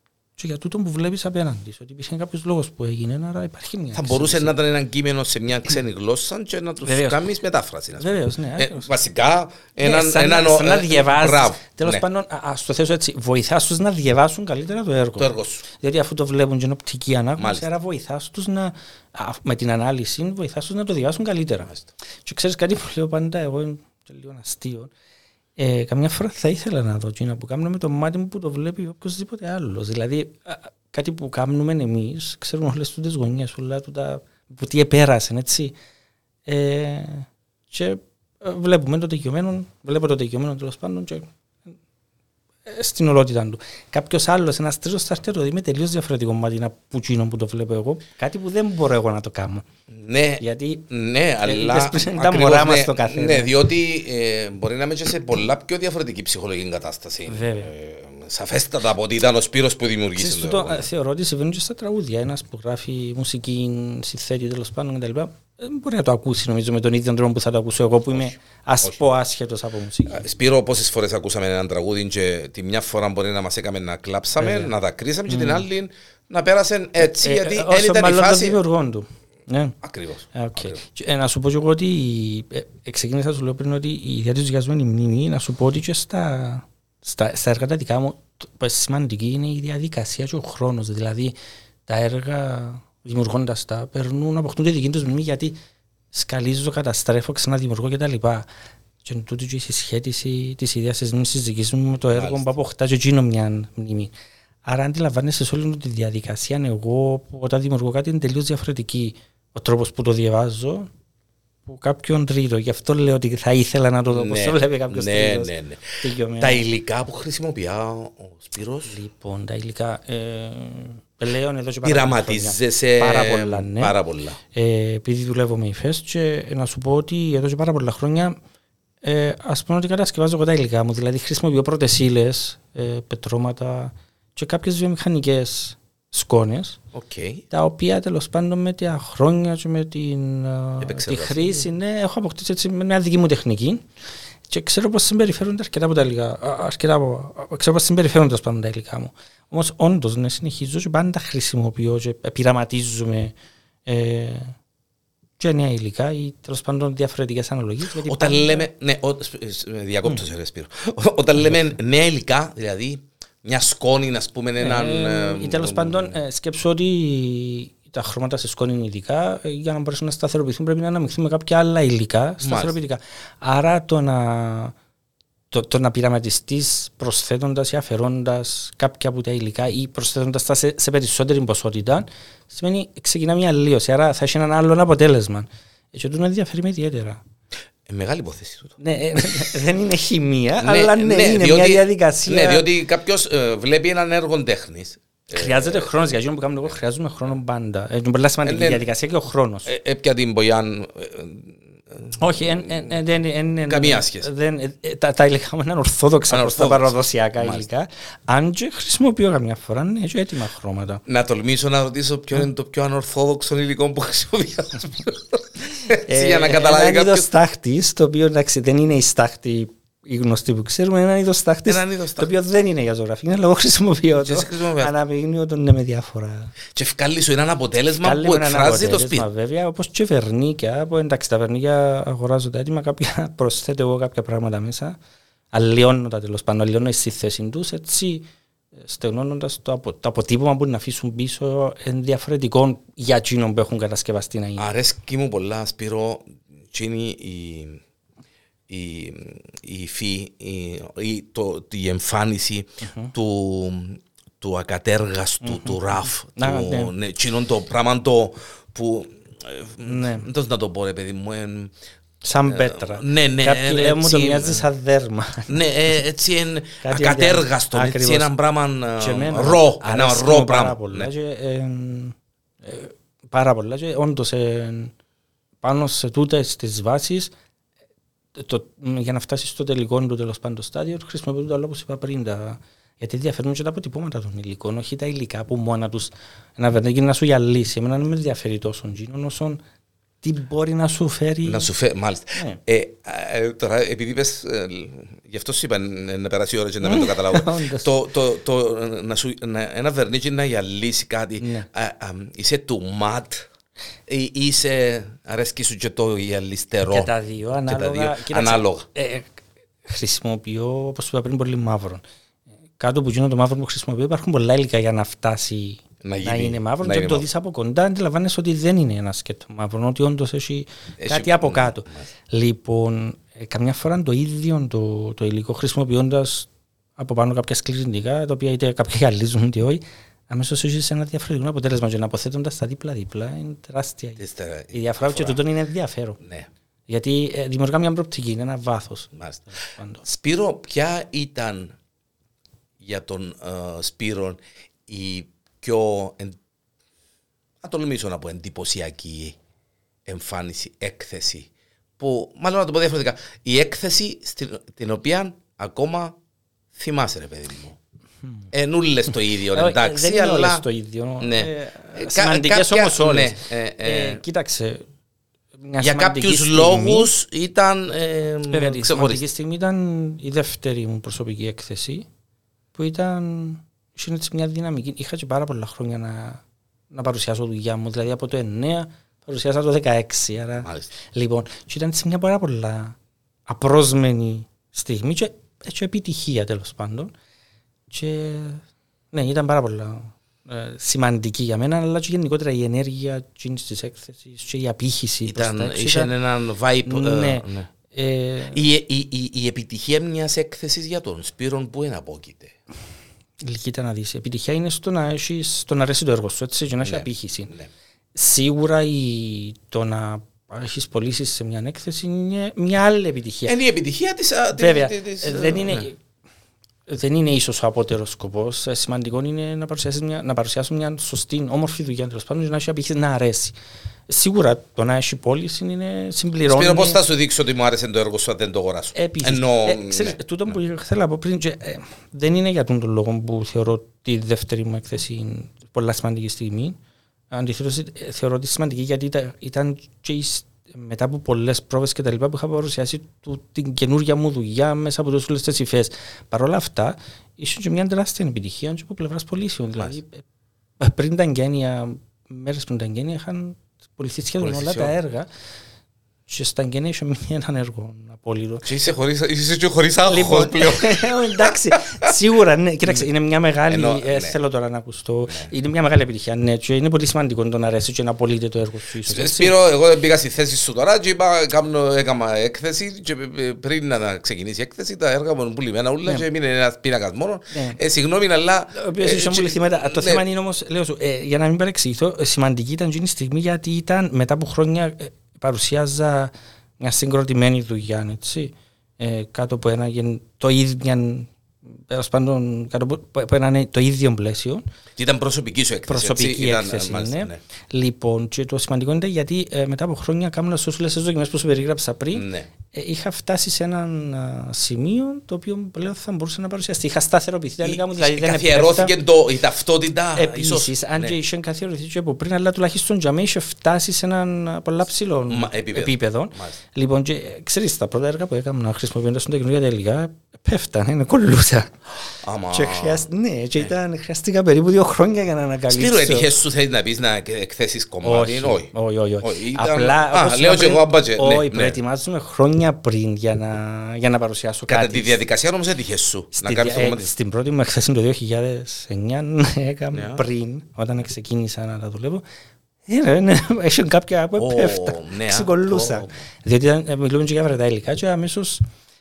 Speaker 2: και για τούτο που βλέπεις απέναντι. Ότι υπήρχε κάποιος λόγος που έγινε, άρα υπάρχει μια.
Speaker 1: Θα μπορούσε να ήταν ένα κείμενο σε μια ξένη γλώσσα και να τους κάνεις μετάφραση.
Speaker 2: Βεβαίως, ναι.
Speaker 1: Ε, βασικά, έναν.
Speaker 2: Ναι, σαν, έναν σαν να διαβάζεις. Τέλος ναι. πάντων, α το θέσω έτσι, βοηθάς τους να διαβάσουν καλύτερα το έργο.
Speaker 1: Το έργο σου.
Speaker 2: Διότι αφού το βλέπουν και είναι οπτική ανάγνωση, άρα βοηθάς τους να. Με την ανάλυση, βοηθάς τους να το διαβάσουν καλύτερα. Μάλιστα. Και ξέρεις κάτι που λέω πάντα, εγώ είμαι λίγο αστείο. Ε, καμιά φορά θα ήθελα να δω τι που κάνουμε με το μάτι μου που το βλέπει οποιοδήποτε άλλος. Δηλαδή, κάτι που κάνουμε εμείς, ξέρουμε όλες τι γωνίε, όλα τα που τι επέρασαν, έτσι. Ε, και ε, βλέπουμε το τελειωμένο, βλέπω το τελειωμένο τέλος πάντων και ε, στην ολότητα του. Κάποιος άλλος, ένας τρίτος θα έρθει το δει με τελείως διαφορετικό μάτι από εκείνο που το βλέπω εγώ. Κάτι που δεν μπορώ εγώ να το κάνω.
Speaker 1: Ναι,
Speaker 2: Γιατί
Speaker 1: ναι αλλά.
Speaker 2: είπες πριν τα
Speaker 1: ακριβώς,
Speaker 2: μωρά
Speaker 1: ναι,
Speaker 2: μας το καθένα.
Speaker 1: Ναι, διότι ε, μπορεί να είμαι και σε πολλά πιο διαφορετική ψυχολογική κατάσταση.
Speaker 2: Βέβαια.
Speaker 1: Ε, σαφέστατα από ότι ήταν ο Σπύρος που δημιουργήσε
Speaker 2: Ξέρεις,
Speaker 1: το
Speaker 2: τούτο,
Speaker 1: έργο.
Speaker 2: ε, θεωρώ ότι συμβαίνει και στα τραγούδια. Ένας που γράφει μουσική, συνθέτει τέλος πάντων κτλ. Δεν μπορεί να το ακούσει νομίζω με τον ίδιο τρόπο που θα το ακούσω εγώ που είμαι ας πω άσχετος από μουσική.
Speaker 1: Ε, Σπύρο, πόσες φορές ακούσαμε έναν τραγούδι και τη μια φορά μπορεί να μας έκαμε να κλάψαμε,
Speaker 2: Βέβαια.
Speaker 1: να δακρύσαμε, και την άλλη να πέρασε έτσι,
Speaker 2: Ε,
Speaker 1: γιατί
Speaker 2: ε,
Speaker 1: δεν
Speaker 2: όσο
Speaker 1: ήταν η
Speaker 2: μάλλον των
Speaker 1: φάση.
Speaker 2: δημιουργών του. Ναι.
Speaker 1: Ακριβώς.
Speaker 2: Ε, οκ. Και, ε, να σου πω και εγώ ότι ε, ε, ξεκίνησα σου λέω πριν ότι η ιδέα της διασμένη μνήμη να σου πω ότι και στα, στα, στα έργα τα δικά μου το- που σημαντική είναι η διαδικασία και ο χρόνος δηλαδή τα έργα δημιουργώντας τα περνούν, αποκτούν τη δική τους μνήμη γιατί σκαλίζω, καταστρέφω, ξαναδημιουργώ κτλ. Και είναι τούτη και η συσχέτιση της ιδέας της μνήμης της δικής μου με το έργο
Speaker 1: Μάλιστα.
Speaker 2: που αποκτά και εκείνο μια μνήμη. Άρα αντιλαμβάνεσαι σε όλη τη διαδικασία εγώ που όταν δημιουργώ κάτι είναι τελείως διαφορετική ο τρόπος που το διαβάζω που κάποιον τρίτο. Γι' αυτό λέω ότι θα ήθελα να το δω πώς το βλέπει κάποιος
Speaker 1: ναι,
Speaker 2: τρίτος.
Speaker 1: ναι, ναι.
Speaker 2: Τελειωμένα.
Speaker 1: Τα υλικά που χρησιμοποιεί ο Σπύρος;
Speaker 2: Λοιπόν, τα υλικά ε, πλέον εδώ και πάρα πολλά
Speaker 1: πειραματίζεσαι
Speaker 2: χρόνια. Πάρα πολλά, ναι.
Speaker 1: πάρα πολλά.
Speaker 2: Ε, επειδή δουλεύω με υφές και να σου πω ότι εδώ και πάρα πολλά χρόνια ε, ας πούμε ότι κατασκευάζω εγώ τα υλικά μου. Δηλαδή χρησιμοποιώ πρώτες ύλες, ε, πετρώματα και κάποιες βιομηχανικές σκόνες
Speaker 1: Οκ.
Speaker 2: τα οποία τέλος πάντων με τα χρόνια και με την, α, τη
Speaker 1: Επεξεργασία.
Speaker 2: χρήση ναι, έχω αποκτήσει έτσι με μια δική μου τεχνική και ξέρω πώς συμπεριφέρονται αρκετά από τα υλικά. α, Αρκετά από, α, ξέρω πώς συμπεριφέρονται τέλος πάντων τα υλικά μου. Όμως όντως ναι, συνεχίζω και πάντα χρησιμοποιώ και πειραματίζουμε ε, και νέα υλικά ή τέλος πάντων διαφορετικές αναλογίες. γιατί
Speaker 1: Όταν
Speaker 2: πάντα-
Speaker 1: λέμε. Ναι, ο, σ- σ- διακόπτω σε ρε Σπύρο. Ό- Όταν λέμε νέα υλικά, δηλαδή μια σκόνη, να πούμε, έναν.
Speaker 2: Ε,
Speaker 1: ε,
Speaker 2: ή τέλος πάντων, ε, σκέψω ότι τα χρώματα σε σκόνη είναι ειδικά. ε, Για να μπορέσουν να σταθεροποιηθούν πρέπει να αναμειχθούν με κάποια άλλα υλικά σταθεροποιητικά. Άρα το να, το, το να πειραματιστείς προσθέτοντας ή αφαιρώντας κάποια από τα υλικά ή προσθέτοντας τα σε, σε περισσότερη ποσότητα σημαίνει ξεκινά μια αλλίωση. Άρα θα έχει έναν άλλο αποτέλεσμα. Ε, Και αυτό ενδιαφέρει με ιδιαίτερα.
Speaker 1: ε, μεγάλη υπόθεση τούτο.
Speaker 2: Ναι, ε, δεν είναι χημεία, αλλά ναι, είναι μια διαδικασία.
Speaker 1: Ναι, διότι κάποιος βλέπει έναν έργο τέχνης.
Speaker 2: Χρειάζεται χρόνος για αυτό που κάνω εγώ. Χρειάζομαι χρόνο πάντα. Ε, Είναι πολύ σημαντική
Speaker 1: ναι.
Speaker 2: η διαδικασία και ο χρόνος.
Speaker 1: Έπια την Μπογιάν. ε,
Speaker 2: Όχι, εν- εν- εν- δεν είναι.
Speaker 1: Καμία σχέση.
Speaker 2: δεν- ε, ε, Τα τα υλικά μου είναι ορθόδοξα προς τα
Speaker 1: Ανορθόδοξα.
Speaker 2: παραδοσιακά
Speaker 1: Μάλιστα.
Speaker 2: υλικά. Αν και χρησιμοποιώ καμιά φορά, ναι, και έτοιμα χρώματα.
Speaker 1: Να τολμήσω να ρωτήσω ποιο είναι το πιο ανορθόδοξο υλικό που χρησιμοποιεί ο Σπύρος. Έτσι, για να
Speaker 2: Ε,
Speaker 1: καταλάβει
Speaker 2: Ένα είδος
Speaker 1: κάποιος.
Speaker 2: στάχτη, το οποίο εντάξει, δεν είναι η στάχτη η γνωστή που ξέρουμε, είναι ένα είδος στάχτης
Speaker 1: Έναν είδος
Speaker 2: το
Speaker 1: στάχτης.
Speaker 2: οποίο δεν είναι για ζωγραφή. Είναι λόγω χρησιμοποιώ
Speaker 1: Και
Speaker 2: το.
Speaker 1: εσύ χρησιμοποιάς.
Speaker 2: Αναμειγνύω τον ναι, με διάφορα.
Speaker 1: Και ευκάλλει σου ένα αποτέλεσμα
Speaker 2: Καλή
Speaker 1: που
Speaker 2: με ένα
Speaker 1: εκφράζει το
Speaker 2: αποτέλεσμα,
Speaker 1: σπίτι.
Speaker 2: Βέβαια, όπως και βερνίκια, που εντάξει, τα βερνίκια αγοράζω τα έτοιμα, κάποια προσθέτω εγώ κάποια πράγματα μέσα. Αλλοιώνω τα τέλος πάντων, αλλοιώνω στη θέση τους, έτσι στεγνώνοντας το, απο, το αποτύπωμα που να αφήσουν πίσω εν διαφορετικών για εκείνον που έχουν κατασκευαστεί να είναι.
Speaker 1: Αρέσκει μου πολλά, Σπύρο, εκείνη η, η, η υφή, η, η, το, η εμφάνιση του, του ακατέργαστου, του ραφ,
Speaker 2: Να,
Speaker 1: του,
Speaker 2: ναι.
Speaker 1: ναι, εκείνον το πράγμα το που, ε,
Speaker 2: Ναι.
Speaker 1: δεν το να το πω ρε παιδί μου, εν-
Speaker 2: Σαν πέτρα.
Speaker 1: ναι, ναι,
Speaker 2: Κάποιοι
Speaker 1: ε,
Speaker 2: λέω μου το
Speaker 1: έτσι,
Speaker 2: μοιάζει σαν δέρμα.
Speaker 1: ναι, ε, έτσι εν,
Speaker 2: Κάτι
Speaker 1: ακατέργαστο,
Speaker 2: αδια-
Speaker 1: έτσι
Speaker 2: Ακριβώς.
Speaker 1: ένα πράγμα
Speaker 2: Και
Speaker 1: ε,
Speaker 2: εμένα
Speaker 1: ρο, ένα
Speaker 2: αρέσκει
Speaker 1: ρο
Speaker 2: μου Πάρα
Speaker 1: πράγμα.
Speaker 2: πολλά,
Speaker 1: ναι.
Speaker 2: και, ε, ε, πάρα πολλά και όντως ε, πάνω σε τούτες τις βάσεις το, για να φτάσεις στο τελικό του τέλος πάντων στάδιο χρησιμοποιούν το άλλο όπως είπα πριν τα, γιατί διαφέρουν και τα αποτυπώματα των υλικών όχι τα υλικά που μόνα τους ένα βερνίκι να σου γυαλίσει εμένα δεν με ενδιαφέρει τόσο γίνον όσο τι μπορεί να σου φέρει
Speaker 1: Να σου φέρει, μάλιστα.
Speaker 2: Ναι.
Speaker 1: Ε, ε, τώρα, επειδή είπες, ε, γι' αυτό σου είπα ε, να περάσει η ώρα και να μην το καταλάβω.
Speaker 2: Όντως.
Speaker 1: το, το, το, να σου, να, ένα βερνίτσι να γυαλίσει κάτι.
Speaker 2: Ναι.
Speaker 1: Α, α, είσαι του ματ ή είσαι, αρέσκει σου και το γυαλιστερό.
Speaker 2: Και τα δύο,
Speaker 1: τα
Speaker 2: ανάλογα.
Speaker 1: δύο,
Speaker 2: Κοίταξε,
Speaker 1: ανάλογα.
Speaker 2: ε, ε, χρησιμοποιώ, όπως είπα πριν, πολύ μαύρο. Ε, Κάτω που γίνω το μαύρο που χρησιμοποιώ υπάρχουν πολλά υλικά για να φτάσει
Speaker 1: Να
Speaker 2: να,
Speaker 1: γίνει-
Speaker 2: είναι μαύρο.
Speaker 1: να
Speaker 2: και
Speaker 1: είναι
Speaker 2: το
Speaker 1: μαύρο.
Speaker 2: δεις από κοντά, αντιλαμβάνεσαι ότι δεν είναι ένας σκέτο μαύρο, ότι όντως έχει,
Speaker 1: Έχει-
Speaker 2: κάτι από
Speaker 1: ναι,
Speaker 2: κάτω. Λοιπόν, ε, καμιά φορά το ίδιο το, το υλικό χρησιμοποιώντας από πάνω κάποια σκληρινικά, τα οποία είτε κάποια γυαλίζουν είτε όχι, αμέσως έχει ένα διαφορετικό αποτέλεσμα. Και να αποθέτοντας τα δίπλα-δίπλα είναι τεράστια.
Speaker 1: Ύστερα,
Speaker 2: Η διαφορά και τούτο είναι ενδιαφέρον.
Speaker 1: Ναι,
Speaker 2: Γιατί ε, δημιουργά μια προοπτική, είναι ένα βάθος.
Speaker 1: μάλιστα. Σπύρο, ποια ήταν για τον ε, Σπύρο η πιο, εν, να τολμήσω να πω, εντυπωσιακή εμφάνιση, έκθεση, που, μάλλον να το πω διαφορετικά, η έκθεση στην, την οποία ακόμα θυμάσαι ρε παιδί μου. Ενούλες το ίδιο,
Speaker 2: Ε,
Speaker 1: εντάξει,
Speaker 2: Δεν είναι
Speaker 1: αλλά...
Speaker 2: όλες το ίδιο.
Speaker 1: Ναι.
Speaker 2: Ε,
Speaker 1: Ε, κα-
Speaker 2: Σημαντικές
Speaker 1: κάποια-
Speaker 2: όμως όλες.
Speaker 1: ναι, ε, ε,
Speaker 2: Ε, Κοίταξε, μια
Speaker 1: για
Speaker 2: σημαντική
Speaker 1: κάποιους
Speaker 2: στιγμή-
Speaker 1: λόγους ήταν ε,
Speaker 2: Βέβαια, τη σημαντική
Speaker 1: ξεχωριστή.
Speaker 2: στιγμή ήταν η δεύτερη μου προσωπική έκθεση που ήταν είχε έτσι μια δυναμική. Είχα και πάρα πολλά χρόνια να, να παρουσιάσω δουλειά μου. Δηλαδή από το 9 παρουσιάσα το 16. Άρα,
Speaker 1: Μάλιστα.
Speaker 2: λοιπόν, και ήταν σε μια πάρα πολλά απρόσμενη στιγμή και, και επιτυχία τέλος πάντων. Και ναι, ήταν πάρα πολλά ε, σημαντική για μένα, αλλά και γενικότερα η ενέργεια της έκθεσης και η απήχηση. προς τα
Speaker 1: Ήταν,
Speaker 2: έξω
Speaker 1: είχε έναν vibe. ε,
Speaker 2: Ναι.
Speaker 1: ναι.
Speaker 2: Ε,
Speaker 1: Η, η, η, η επιτυχία μιας έκθεσης για τον Σπύρον που εναπόκειται.
Speaker 2: Κοίτα να δεις, επιτυχία είναι στο να, έχεις, στο να αρέσει το έργο σου, έτσι, και να έχει
Speaker 1: Ναι.
Speaker 2: απήχηση.
Speaker 1: Ναι.
Speaker 2: Σίγουρα η, το να έχεις πωλήσεις σε μια έκθεση είναι μια άλλη επιτυχία.
Speaker 1: Είναι η επιτυχία της... α, της-
Speaker 2: Βέβαια,
Speaker 1: της- της-
Speaker 2: ε, δεν είναι,
Speaker 1: ναι.
Speaker 2: Δεν είναι ίσως ο απότερος σκοπός. Ε, Σημαντικό είναι να, παρουσιάσεις μια, να παρουσιάσουν μια σωστή, όμορφη δουλειά τέλος πάντων και να έχει απήχηση να αρέσει. Σίγουρα το να έχει πώληση είναι συμπληρώνει.
Speaker 1: Σπύρο, πώς θα σου δείξω ότι μου άρεσε το έργο σου αν δεν το αγοράσω;
Speaker 2: Επίσης,
Speaker 1: Ενώ,
Speaker 2: ε, ξέρεις,
Speaker 1: ναι.
Speaker 2: τούτο που θέλω να πω πριν, και, ε, δεν είναι για τον λόγο που θεωρώ τη δεύτερη μου έκθεση είναι πολλά σημαντική στιγμή. Αντιθέτως, ε, θεωρώ ότι σημαντική γιατί ήταν, ήταν και η σ- μετά από πολλές πρόβες και τα λοιπά που είχα παρουσιάσει του, την καινούργια μου δουλειά μέσα από όλες τις υφές. Παρ' όλα αυτά, ίσως και μια τεράστια επιτυχία και από πλευράς πωλήσεων. Δηλαδή, ε, πριν τα εγγένεια, μέρες πριν τα εγγένεια, είχαν πουληθεί σχεδόν όλα
Speaker 1: Πωληθεί
Speaker 2: τα
Speaker 1: όλα.
Speaker 2: έργα. Και στα εγγένεια είχε μείνει έναν έργο απόλυτο.
Speaker 1: Και είσαι, χωρίς, είσαι και χωρίς άγχος
Speaker 2: Λοιπόν,
Speaker 1: πλέον.
Speaker 2: εντάξει, σίγουρα, ναι. Κοίταξε, είναι μια μεγάλη.
Speaker 1: Ενώ,
Speaker 2: ε,
Speaker 1: ναι.
Speaker 2: Θέλω τώρα να ακουστώ. Είναι μια μεγάλη επιτυχία. Ναι, και είναι πολύ σημαντικό το να αρέσει και να απολύτε το έργο σου. ίσως, έτσι.
Speaker 1: Σπύρο, εγώ μπήκα στη θέση σου τώρα και είπα, κάνω, έκανα έκθεση και ε, πριν να ξεκινήσει η έκθεση τα έργα μου είναι πουλημένα ούλα
Speaker 2: Ναι.
Speaker 1: και έμεινε ένας πίνακας μόνος.
Speaker 2: Ναι.
Speaker 1: Ε, συγγνώμη, αλλά...
Speaker 2: Ο οποίος
Speaker 1: ε,
Speaker 2: είχε
Speaker 1: και-
Speaker 2: πουληθεί μετά. Το
Speaker 1: ναι,
Speaker 2: θέμα είναι όμως, λέω σου, ε, για να μην παρεξηγηθώ, ε, σημαντική ήταν εκείνη η στιγμή γιατί ήταν μετά από χρόνια ε, παρουσιάζα μια συγκροτημένη δουλειά, έτσι. Ε, κάτω από ένα γεν- το ίδιο, τέλος πάντων, κάτω από από ένα το ίδιο πλαίσιο.
Speaker 1: Ήταν προσωπική σου έκθεση.
Speaker 2: Προσωπική
Speaker 1: έτσι, ήταν,
Speaker 2: έκθεση
Speaker 1: μάλιστα,
Speaker 2: είναι.
Speaker 1: ναι.
Speaker 2: Λοιπόν, και το σημαντικό είναι γιατί ε, μετά από χρόνια κάνουμε όλε τις δοκιμές που σου περιγράψα πριν,
Speaker 1: Ναι.
Speaker 2: ε, είχα φτάσει σε έναν α, σημείο το οποίο πλέον θα μπορούσε να παρουσιαστεί. Είχα σταθεροποιηθεί τα υλικά μου, δηλαδή δεν
Speaker 1: Καθιερώθηκε το, η ταυτότητα. ίσως,
Speaker 2: Επίση, αν
Speaker 1: ναι.
Speaker 2: και είχε καθιερωθεί και από πριν, αλλά τουλάχιστον για μένα είχε φτάσει σε έναν α, πολλά ψηλό
Speaker 1: Μα, επίπεδο.
Speaker 2: επίπεδο.
Speaker 1: Μάλιστα.
Speaker 2: Λοιπόν, και ξέρεις, τα πρώτα έργα που έκανα χρησιμοποιώντας τα καινούργια τελικά, πέφτανε, είναι κολλούσα.
Speaker 1: Άμα-
Speaker 2: Και χρειάσ- ναι, και ήταν, χρειάστηκα περίπου δύο χρόνια για να ανακαλύψω.
Speaker 1: Σπύρο, έτυχες σου θέλει να πεις να εκθέσεις κομμάτι.
Speaker 2: Όχι,
Speaker 1: Όχι.
Speaker 2: όχι, όχι. όχι.
Speaker 1: Όχι, ήταν-
Speaker 2: Απλά,
Speaker 1: Α,
Speaker 2: όπως
Speaker 1: λέω
Speaker 2: είπα
Speaker 1: και
Speaker 2: πριν,
Speaker 1: εγώ άμπατζε, ναι,
Speaker 2: Όχι,
Speaker 1: ναι.
Speaker 2: προετοιμάζουμε χρόνια πριν για να, για να παρουσιάσω
Speaker 1: Κατά
Speaker 2: κάτι.
Speaker 1: τη διαδικασία όμως έτυχες σου να
Speaker 2: Στη
Speaker 1: κάνεις το
Speaker 2: δια- ε,
Speaker 1: κομμάτι.
Speaker 2: στην πρώτη μου εκθέση το 2009 ναι, έκανα
Speaker 1: Ναι.
Speaker 2: πριν, όταν ξεκίνησα να τα δουλεύω, ε, ναι, ναι, Έχουν κάποια που
Speaker 1: Ω,
Speaker 2: πέφτα,
Speaker 1: ναι,
Speaker 2: ξεκολλούσα.
Speaker 1: ω.
Speaker 2: Διότι ήταν- ε, μιλούμε και για βρετά υλικά και αμέσως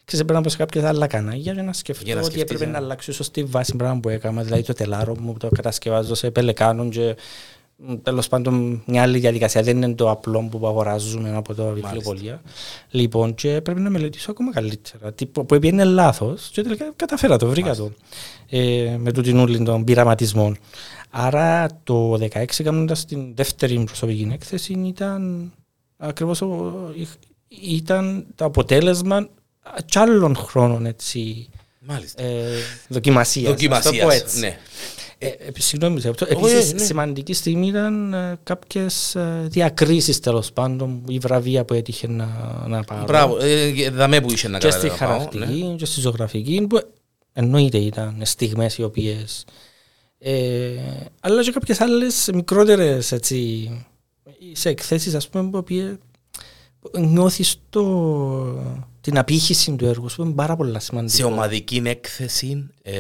Speaker 2: ξέρεις, έπρεπε να πω σε κάποια άλλα κανάλια για να σκεφτώ
Speaker 1: Για να
Speaker 2: ότι
Speaker 1: σκεφτείς,
Speaker 2: έπρεπε
Speaker 1: ε.
Speaker 2: να αλλάξω ίσως τη βάση πράγμα που έκανα, δηλαδή το τελάρο μου που το κατασκευάζω σε πελεκάνων και μ, τέλος πάντων μια άλλη διαδικασία, δεν είναι το απλό που αγοράζουμε από το βιβλιοπολία. Λοιπόν, και πρέπει να μελετήσω ακόμα καλύτερα. Τι, που που είναι λάθος και τελικά καταφέρα το, βρήκα το. Ε, με το τινούλι των πειραματισμών. Άρα το 2016 κάνοντας την δεύτερη μου προσωπική έκθεση ήταν ακριβώς ο- ήταν το αποτέλεσμα κι άλλων χρόνων έτσι,
Speaker 1: Μάλιστα.
Speaker 2: ε, δοκιμασίας. ας το πω
Speaker 1: Δοκιμασίας.
Speaker 2: έτσι.
Speaker 1: Ναι.
Speaker 2: Ε, ε, συγγνώμη, σε αυτό.
Speaker 1: Όχι,
Speaker 2: Επίσης,
Speaker 1: ναι.
Speaker 2: σημαντική στιγμή ήταν ε, κάποιες ε, διακρίσεις τέλος πάντων, η βραβεία που έτυχε να, να πάρω.
Speaker 1: Μπράβο. ε, Δαμέ που είχε να
Speaker 2: και στη
Speaker 1: καταλάβω, ναι.
Speaker 2: χαρακτική και στη ζωγραφική, που εννοείται ήταν στιγμές οι οποίες... Ε, αλλά και κάποιες άλλες μικρότερες έτσι, σε εκθέσεις ας πούμε, που οποίες νιώθεις το, την απήχηση του έργου σου, που είναι πάρα πολλά σημαντικό.
Speaker 1: Σε ομαδική έκθεση. ε,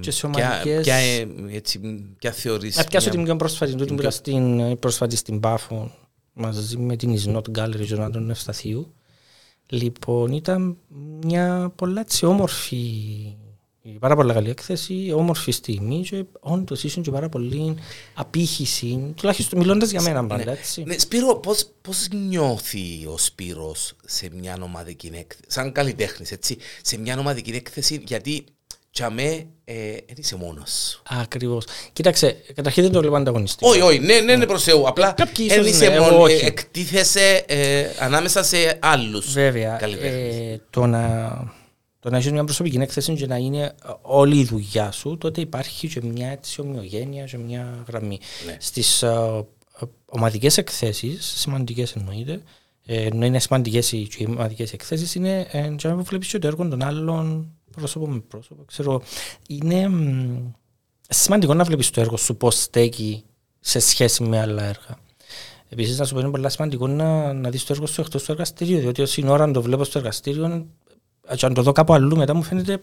Speaker 2: Και σε
Speaker 1: ποια-
Speaker 2: ομαδικές-
Speaker 1: Ποια, ε, έτσι, ποια θεωρείς.
Speaker 2: Να πιάσω
Speaker 1: μια-
Speaker 2: την πιο πρόσφατη, τούτη που ήταν στην, η πρόσφατη στην Πάφο μαζί με την Is Not Gallery Jonathan Ευσταθίου. Λοιπόν, ήταν μια πολλά έτσι όμορφη, πάρα πολύ καλή έκθεση, όμορφη στιγμή και όντως ήσουν και πάρα πολύ απήχηση, τουλάχιστον μιλώντας για μένα πάντα, έτσι.
Speaker 1: Ναι, Σπύρο, πώς, πώς νιώθει ο Σπύρος σε μια ομαδική έκθεση, σαν καλλιτέχνης, έτσι, σε μια ομαδική έκθεση, γιατί και αμέ δεν είσαι μόνος σου.
Speaker 2: Ακριβώς. Κοίταξε, καταρχήν δεν το βλέπω ανταγωνιστικό.
Speaker 1: Όχι, όχι, ναι, ναι, ναι, προς Θεού. Απλά
Speaker 2: Κάποιοι
Speaker 1: δεν
Speaker 2: ίσως
Speaker 1: είσαι
Speaker 2: ναι, εγώ
Speaker 1: μόνος,
Speaker 2: όχι.
Speaker 1: εκτίθεσαι ε, ανάμεσα σε άλλους
Speaker 2: Βέβαια,
Speaker 1: καλλιτέχνες.
Speaker 2: ε, το να, το να έχεις μια προσωπική έκθεση και να είναι όλη η δουλειά σου, τότε υπάρχει και μια έτσι ομοιογένεια και μια γραμμή.
Speaker 1: Ναι.
Speaker 2: Στις ε, ε, ομαδικές εκθέσεις, σημαντικές εννοείται, ε, ενώ είναι σημαντικές οι, και οι ομαδικές εκθέσεις, είναι ε, και να βλέπεις και το έργο των άλλων πρόσωπο με πρόσωπο. Ξέρω, είναι μ, σημαντικό να βλέπεις το έργο σου πώς στέκει σε σχέση με άλλα έργα. Επίσης, να σου πω είναι πολύ σημαντικό να, να δεις το έργο σου εκτός του εργαστήριου, διότι όσοι ώρα το βλέπω στο εργαστήριο, και αν το δω κάπου αλλού μετά μου φαίνεται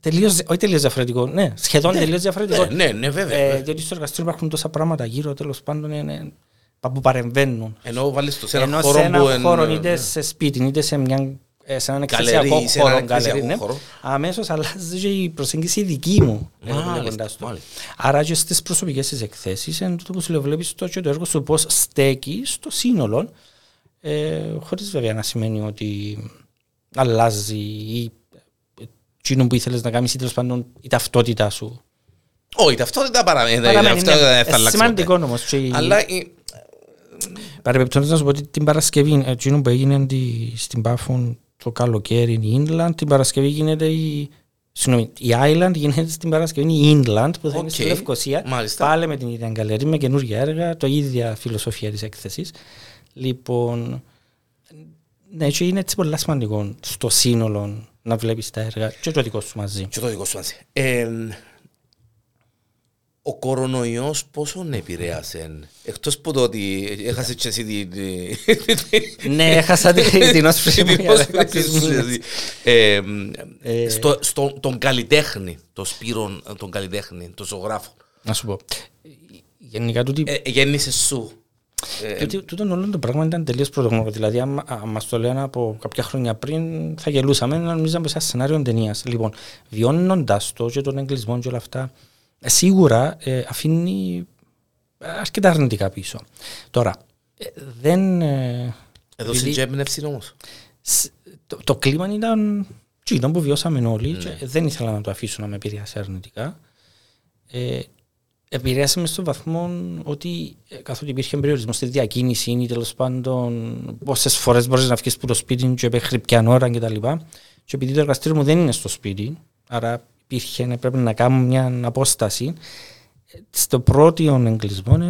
Speaker 2: τελείως, όχι τελείως διαφορετικό, ναι, σχεδόν τελείως διαφορετικό.
Speaker 1: Ναι, ναι, ναι, βέβαια.
Speaker 2: Ε, διότι στο εργαστήριο υπάρχουν τόσα πράγματα γύρω, τέλος πάντων, είναι, που παρεμβαίνουν.
Speaker 1: Ενώ βάλεις το σε ένα
Speaker 2: Ενώ
Speaker 1: χώρο
Speaker 2: σε ένα
Speaker 1: που... εν-
Speaker 2: χώρο, είτε σε σπίτι, είτε σε, μια, ε, σε έναν
Speaker 1: Γκαλερί,
Speaker 2: εκθεσιακό
Speaker 1: σε έναν
Speaker 2: χώρο,
Speaker 1: εκθεσιακό
Speaker 2: γκαλερί, ναι,
Speaker 1: χώρο.
Speaker 2: αμέσως αλλάζει και η προσέγγιση δική μου. ε,
Speaker 1: Μάλιστα,
Speaker 2: βλέποντας το.
Speaker 1: μάλιστα.
Speaker 2: Άρα και στις προσωπικές της εκθέσεις, εν τούτο που σου λέω, βλέπεις το, και το έργο σου πώς στέκεις στο σύνολο, ε, χωρίς βέβαια να σημαίνει ότι αλλάζει ή ε, εκείνο που ήθελες να κάνεις ή τέλος πάντων η ταυτότητά σου.
Speaker 1: Όχι, η ταυτότητα παραμένει.
Speaker 2: Παραμένει,
Speaker 1: Αυτό
Speaker 2: ναι.
Speaker 1: δεν
Speaker 2: Ε,
Speaker 1: θα αλλάξει
Speaker 2: Σημαντικό
Speaker 1: ποτέ.
Speaker 2: όμως. και η-
Speaker 1: Αλλά η-
Speaker 2: Παρεμπιπτόντως να σου πω ότι την Παρασκευή, εκείνο που έγινε τη- στην Πάφον το καλοκαίρι η Inland, την Παρασκευή γίνεται η... Συγγνώμη, η Island γίνεται στην Παρασκευή η Inland που θα είναι στη
Speaker 1: Οκ,
Speaker 2: Λευκοσία.
Speaker 1: μάλιστα.
Speaker 2: Πάλι με την ίδια γκαλερί, με καινούργια έργα, το ίδια φιλοσοφία της έκθεσης. Λοιπόν, ναι, και είναι έτσι πολύ σημαντικό στο σύνολο να βλέπεις τα έργα και το δικό σου μαζί.
Speaker 1: Και το δικό σου μαζί. Ε, ο κορονοϊός πόσο επηρέασε, εκτός που το ότι έχασες και εσύ την...
Speaker 2: ναι, έχασα την την όσφρηση μου
Speaker 1: την
Speaker 2: για
Speaker 1: πρόσφατη
Speaker 2: κάποιους
Speaker 1: σου,
Speaker 2: μήνες.
Speaker 1: δηλαδή. Ε,
Speaker 2: Ε,
Speaker 1: στο- στο- Τον καλλιτέχνη, τον Σπύρο, τον καλλιτέχνη, τον ζωγράφο.
Speaker 2: Να σου πω, γενικά τούτη
Speaker 1: Ε, Γέννησες σου. Ε,
Speaker 2: Γιατί τούτο όλο το πράγμα ήταν τελείως πρωτογνώρο. Δηλαδή, αν μα το λένε από κάποια χρόνια πριν, θα γελούσαμε να νομίζαμε σε ένα σενάριο ταινίας. Λοιπόν, βιώνοντας το και τον εγκλισμό και όλα αυτά, ε, σίγουρα ε, αφήνει αρκετά αρνητικά πίσω. Τώρα, ε, δεν. ε,
Speaker 1: Έδωσε
Speaker 2: επειδή-
Speaker 1: και έμπνευση όμως.
Speaker 2: σ- το, το κλίμα ήταν τσίνο που βιώσαμε όλοι και δεν ήθελα να το αφήσω να με επηρεάσει αρνητικά. Ε, επηρέασε με στον βαθμό ότι ε, καθότι υπήρχε περιορισμός στη διακίνηση ή τέλος πάντων πόσες φορές μπορείς να βγεις από το σπίτι και μέχρι ποια ώρα κτλ. Και επειδή το εργαστήριο μου δεν είναι στο σπίτι, άρα υπήρχε, ε, πρέπει να κάνω μια απόσταση. ε, Στο πρώτο εγκλισμό ε,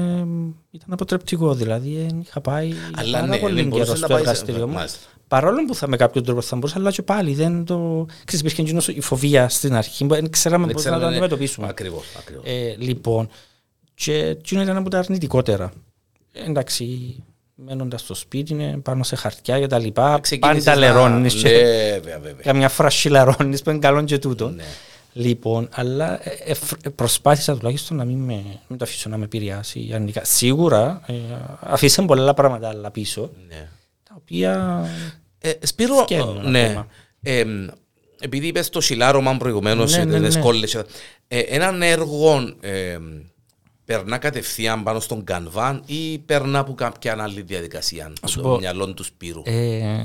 Speaker 2: ήταν αποτρεπτικό, δηλαδή ε, είχα πάει
Speaker 1: Αλλά
Speaker 2: πάρα
Speaker 1: ναι,
Speaker 2: πολύ
Speaker 1: δεν
Speaker 2: καιρό
Speaker 1: μπορούσες
Speaker 2: στο
Speaker 1: να πάεις-
Speaker 2: εργαστήριο μου.
Speaker 1: Μάλιστα.
Speaker 2: Παρόλο που θα με κάποιον τρόπο θα μπορούσα, αλλά και πάλι δεν το. Ξέρεις, υπήρχε εκείνος η φοβία στην αρχή, που δεν ξέραμε
Speaker 1: Δεν
Speaker 2: πώς να το
Speaker 1: ξέραμε, ναι.
Speaker 2: αντιμετωπίσουμε.
Speaker 1: Ακριβώς, ακριβώς.
Speaker 2: Ε, λοιπόν, και εκείνο ήταν από τα αρνητικότερα. Ε, εντάξει, μένοντας στο σπίτι, είναι πάνω σε χαρτιά και τα λοιπά.
Speaker 1: Ξεκίνησες
Speaker 2: Πάντα
Speaker 1: να-
Speaker 2: λερώνει.
Speaker 1: Ναι, βέβαια, βέβαια.
Speaker 2: Καμιά φράση λερώνει που είναι καλό και τούτο.
Speaker 1: Ναι.
Speaker 2: Λοιπόν, αλλά ε, ε, φρ- ε, προσπάθησα τουλάχιστον να μην, με, μην το αφήσω να με επηρεάσει αρνητικά. Σίγουρα ε, αφήσαν πολλά πράγματα άλλα πίσω,
Speaker 1: Ναι.
Speaker 2: Τα οποία
Speaker 1: Ε, Σπύρο,
Speaker 2: Σκένουν
Speaker 1: ναι.
Speaker 2: ακόμα.
Speaker 1: Ε, επειδή είπες το σιλάρωμα προηγουμένως,
Speaker 2: Ναι,
Speaker 1: ναι,
Speaker 2: ναι, ναι.
Speaker 1: ε, έναν έργο ε, περνά κατευθείαν πάνω στον κανβάν ή περνά από κάποια άλλη διαδικασία από
Speaker 2: σου
Speaker 1: το
Speaker 2: πω,
Speaker 1: μυαλό του Σπύρου;
Speaker 2: Ε,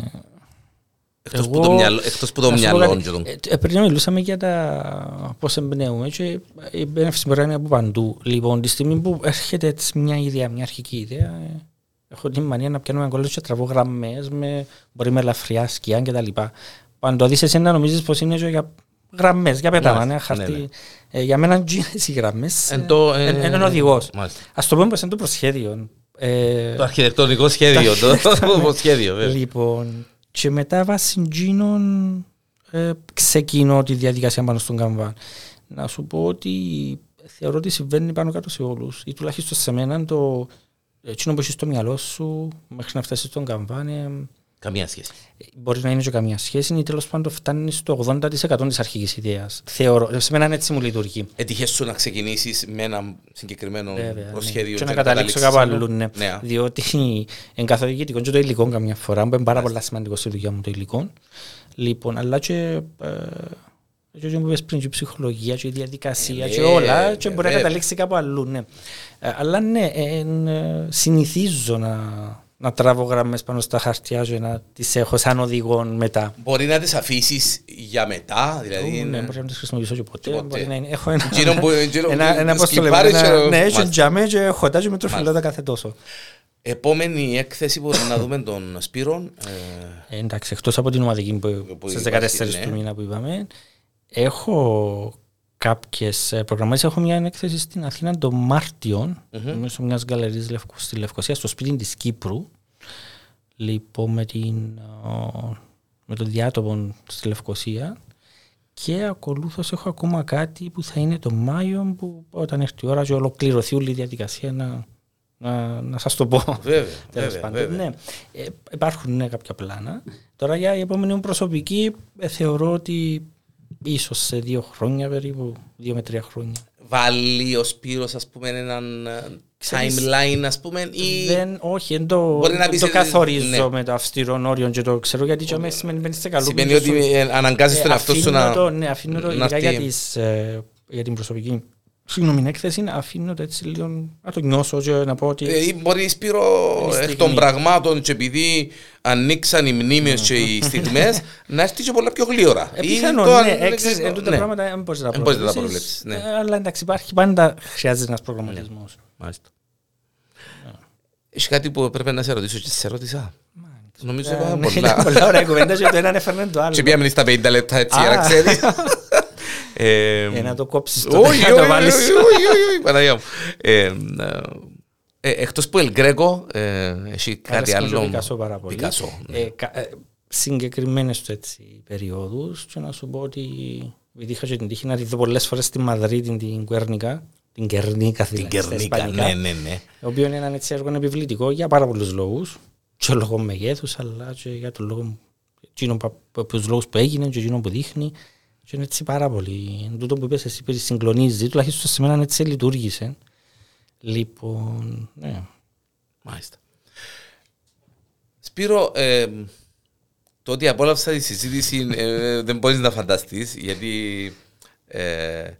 Speaker 1: εκτός,
Speaker 2: εγώ-
Speaker 1: που το μυαλό, εκτός που το
Speaker 2: να σου πω
Speaker 1: μυαλό
Speaker 2: κάτι,
Speaker 1: και τον...
Speaker 2: ε, ε, Πριν μιλούσαμε για τα πώς εμπνέουμε και η έμπνευση μπορεί να είναι από παντού. Λοιπόν, τη στιγμή που έρχεται έτσι μια ιδέα, μια αρχική ιδέα, ε, έχω την μανία να πιάνω ένα κόλλο και τραβώ γραμμές, με, μπορεί με ελαφριά σκιά κτλ. Αν το δεις εσύ να νομίζεις πως είναι και για γραμμές, για πέταμα,
Speaker 1: Μάλιστα,
Speaker 2: ένα χαρτί.
Speaker 1: ναι, ναι.
Speaker 2: Ε, για μένα γίνες οι γραμμές,
Speaker 1: Εν το, ε,
Speaker 2: είναι ένα οδηγός.
Speaker 1: Μάλιστα.
Speaker 2: Ας το πούμε πως είναι το προσχέδιο. Ε,
Speaker 1: Το αρχιτεκτονικό σχέδιο, το, το σχέδιο, βέβαια.
Speaker 2: Λοιπόν, και μετά βάσει εκείνων ε, ξεκινώ τη διαδικασία πάνω στον καμβάν. Να σου πω ότι θεωρώ ότι συμβαίνει πάνω κάτω σε όλους ή τουλάχιστον σε μένα το εκείνο που έχεις στο μυαλό σου μέχρι να φτάσεις στον καμβάν ε,
Speaker 1: Καμία σχέση.
Speaker 2: μπορείς να είναι και καμία σχέση ή τέλος πάντων φτάνεις στο 80% της αρχικής ιδέας. Θεωρώ, σε μένα έτσι μου λειτουργεί.
Speaker 1: Έτυχες σου να ξεκινήσεις με ένα συγκεκριμένο
Speaker 2: Βέβαια,
Speaker 1: προσχέδιο
Speaker 2: ναι. Και να καταλήξω κάπου αλλού, ναι.
Speaker 1: Ναι.
Speaker 2: Διότι εν καθοδηγητικό και το υλικό καμιά φορά, που είναι πάρα πολύ σημαντικό στη δουλειά μου το υλικό. Λοιπόν, αλλά και, ε, και όπως είπες πριν, και η ψυχολογία και η διαδικασία
Speaker 1: Ε,
Speaker 2: και
Speaker 1: ναι,
Speaker 2: όλα, και
Speaker 1: ναι,
Speaker 2: μπορεί να
Speaker 1: βέβαια.
Speaker 2: καταλήξει κάπου αλλού, ναι. Ε, αλλά ναι, ε, ε, συνηθίζω να, να τράβω γραμμές πάνω στα χαρτιά και να τις έχω σαν οδηγό μετά.
Speaker 1: Μπορεί να τις αφήσεις για μετά, δηλαδή...
Speaker 2: Ναι,
Speaker 1: είναι-
Speaker 2: μπορεί να τις χρησιμοποιήσω και ποτέ.
Speaker 1: ποτέ.
Speaker 2: Μπορεί να είναι- Έχω ένα...
Speaker 1: Εκείνο που- εκείνο που
Speaker 2: ένα- ένα πώς το λέμε,
Speaker 1: σκλιπάρεις
Speaker 2: ένα-
Speaker 1: και-
Speaker 2: Ναι, έχει
Speaker 1: Μάλιστα.
Speaker 2: τζαμέ και χωτά και με τροφιλότα κάθε τόσο.
Speaker 1: Επόμενη έκθεση που να δούμε τον Σπύρον. ε,
Speaker 2: Ε, εντάξει, εκτός από την ομαδική που,
Speaker 1: Που
Speaker 2: στις
Speaker 1: υπάρχει,
Speaker 2: 14
Speaker 1: ναι.
Speaker 2: του μήνα που είπαμε, έχω κάποιες ε, προγραμμάσεις. Έχω μια έκθεση στην Αθήνα τον Μάρτιο, μέσω μιας γκαλερής Λευκο- στη Λευκοσία, στο σπίτι της Κύπρου. Λοιπόν, με, την, ε, με το διάτομο στη Λευκοσία. Και ακολούθως έχω ακόμα κάτι που θα είναι το Μάιο, που όταν έρθει η ώρα και ολοκληρωθεί όλη η διαδικασία να, να, να σας το πω.
Speaker 1: Βέβαια,
Speaker 2: Τέλος
Speaker 1: βέβαια,
Speaker 2: πάντων,
Speaker 1: βέβαια.
Speaker 2: ναι. Ε, υπάρχουν ναι, κάποια πλάνα. Τώρα για η επόμενη μου προσωπική ε, θεωρώ ότι ίσως σε δύο χρόνια περίπου, δύο με τρία χρόνια.
Speaker 1: Βάλει ο Σπύρος, ας πούμε, έναν ε,
Speaker 2: Ξέρεις,
Speaker 1: timeline, ας πούμε, ή...
Speaker 2: Δεν, όχι, δεν το,
Speaker 1: Μπορεί να
Speaker 2: δεν
Speaker 1: πεις,
Speaker 2: το
Speaker 1: ε,
Speaker 2: καθορίζω
Speaker 1: ναι.
Speaker 2: με το αυστηρό όριο και το ξέρω γιατί και αμέσως σημαίνει μπαίνεις σε καλό
Speaker 1: Σημαίνει ότι ε, αναγκάζεις τον εαυτό σου να...
Speaker 2: Το, ναι, αφήνω το,
Speaker 1: να
Speaker 2: ειδικά
Speaker 1: έρθει-
Speaker 2: για, τις, ε, για την προσωπική συγγνώμη έκθεση, αφήνω το έτσι λίγο να το νιώσω και να πω ότι
Speaker 1: Ε, ή μπορεί Σπύρο
Speaker 2: Είναι η
Speaker 1: εκ
Speaker 2: στιγμή.
Speaker 1: των πραγμάτων και επειδή ανοίξαν οι μνήμες και οι στιγμές να έρθει και πολλά πιο γλύωρα.
Speaker 2: Ε,
Speaker 1: Ή
Speaker 2: πιθανόν,
Speaker 1: το αν-
Speaker 2: ναι,
Speaker 1: δεν
Speaker 2: έξι,
Speaker 1: ξέρω,
Speaker 2: εν τούτα
Speaker 1: ναι.
Speaker 2: πράγματα δεν μπορείς να τα
Speaker 1: Δεν μπορείς να τα
Speaker 2: προβλέψεις.
Speaker 1: προβλέψεις, ναι.
Speaker 2: Ε, Αλλά εντάξει, υπάρχει πάντα χρειάζεται ένας προγραμματισμός.
Speaker 1: Μάλιστα. Έχεις κάτι που έπρεπε να σε ρωτήσω και σε ρώτησα; Νομίζω
Speaker 2: Ε,
Speaker 1: είπα
Speaker 2: ναι,
Speaker 1: πολλά.
Speaker 2: είναι πολλά ωραία κουβέντα και το έναν έφερνε το άλλο.
Speaker 1: Και πήγαμε στα 50 λεπτά έτσι,
Speaker 2: Α.
Speaker 1: για να ξέρεις. Ε,
Speaker 2: Ε, να το κόψεις το
Speaker 1: Όχι,
Speaker 2: να
Speaker 1: όχι,
Speaker 2: το βάλεις.
Speaker 1: όχι, όχι, όχι, όχι, Παναγία μου. Ε, ε, Εκτός που El Greco, ε, έχει κάτι
Speaker 2: Αρέσκει μου και ο
Speaker 1: άλλο.
Speaker 2: Πικασό πάρα πολύ.
Speaker 1: Πικασό, ναι.
Speaker 2: Ε, κα- ε, Συγκεκριμένες του έτσι περιόδους και να σου πω ότι επειδή είχα και την τύχη να τη δω πολλές φορές στη Μαδρίτη την Κουέρνικα, την Κερνίκα
Speaker 1: Την
Speaker 2: δηλαδή στα
Speaker 1: Κερνίκα,
Speaker 2: Ισπανικά,
Speaker 1: ναι, ναι, ναι.
Speaker 2: το οποίο είναι ένα έτσι έργο επιβλητικό για πάρα πολλούς λόγους και λόγω μεγέθους αλλά και για τον λόγο εκείνο που- που- τους λόγους που έγινε και εκείνο που δείχνει και είναι έτσι πάρα πολύ. Εν τούτο που είπες εσύ που συγκλονίζει τουλάχιστον σε μένα έτσι λειτουργήσε. Λοιπόν ναι.
Speaker 1: Μάλιστα. Σπύρο, ε, το ότι απόλαυσα τη συζήτηση ε, δεν μπορείς να φανταστείς γιατί ε,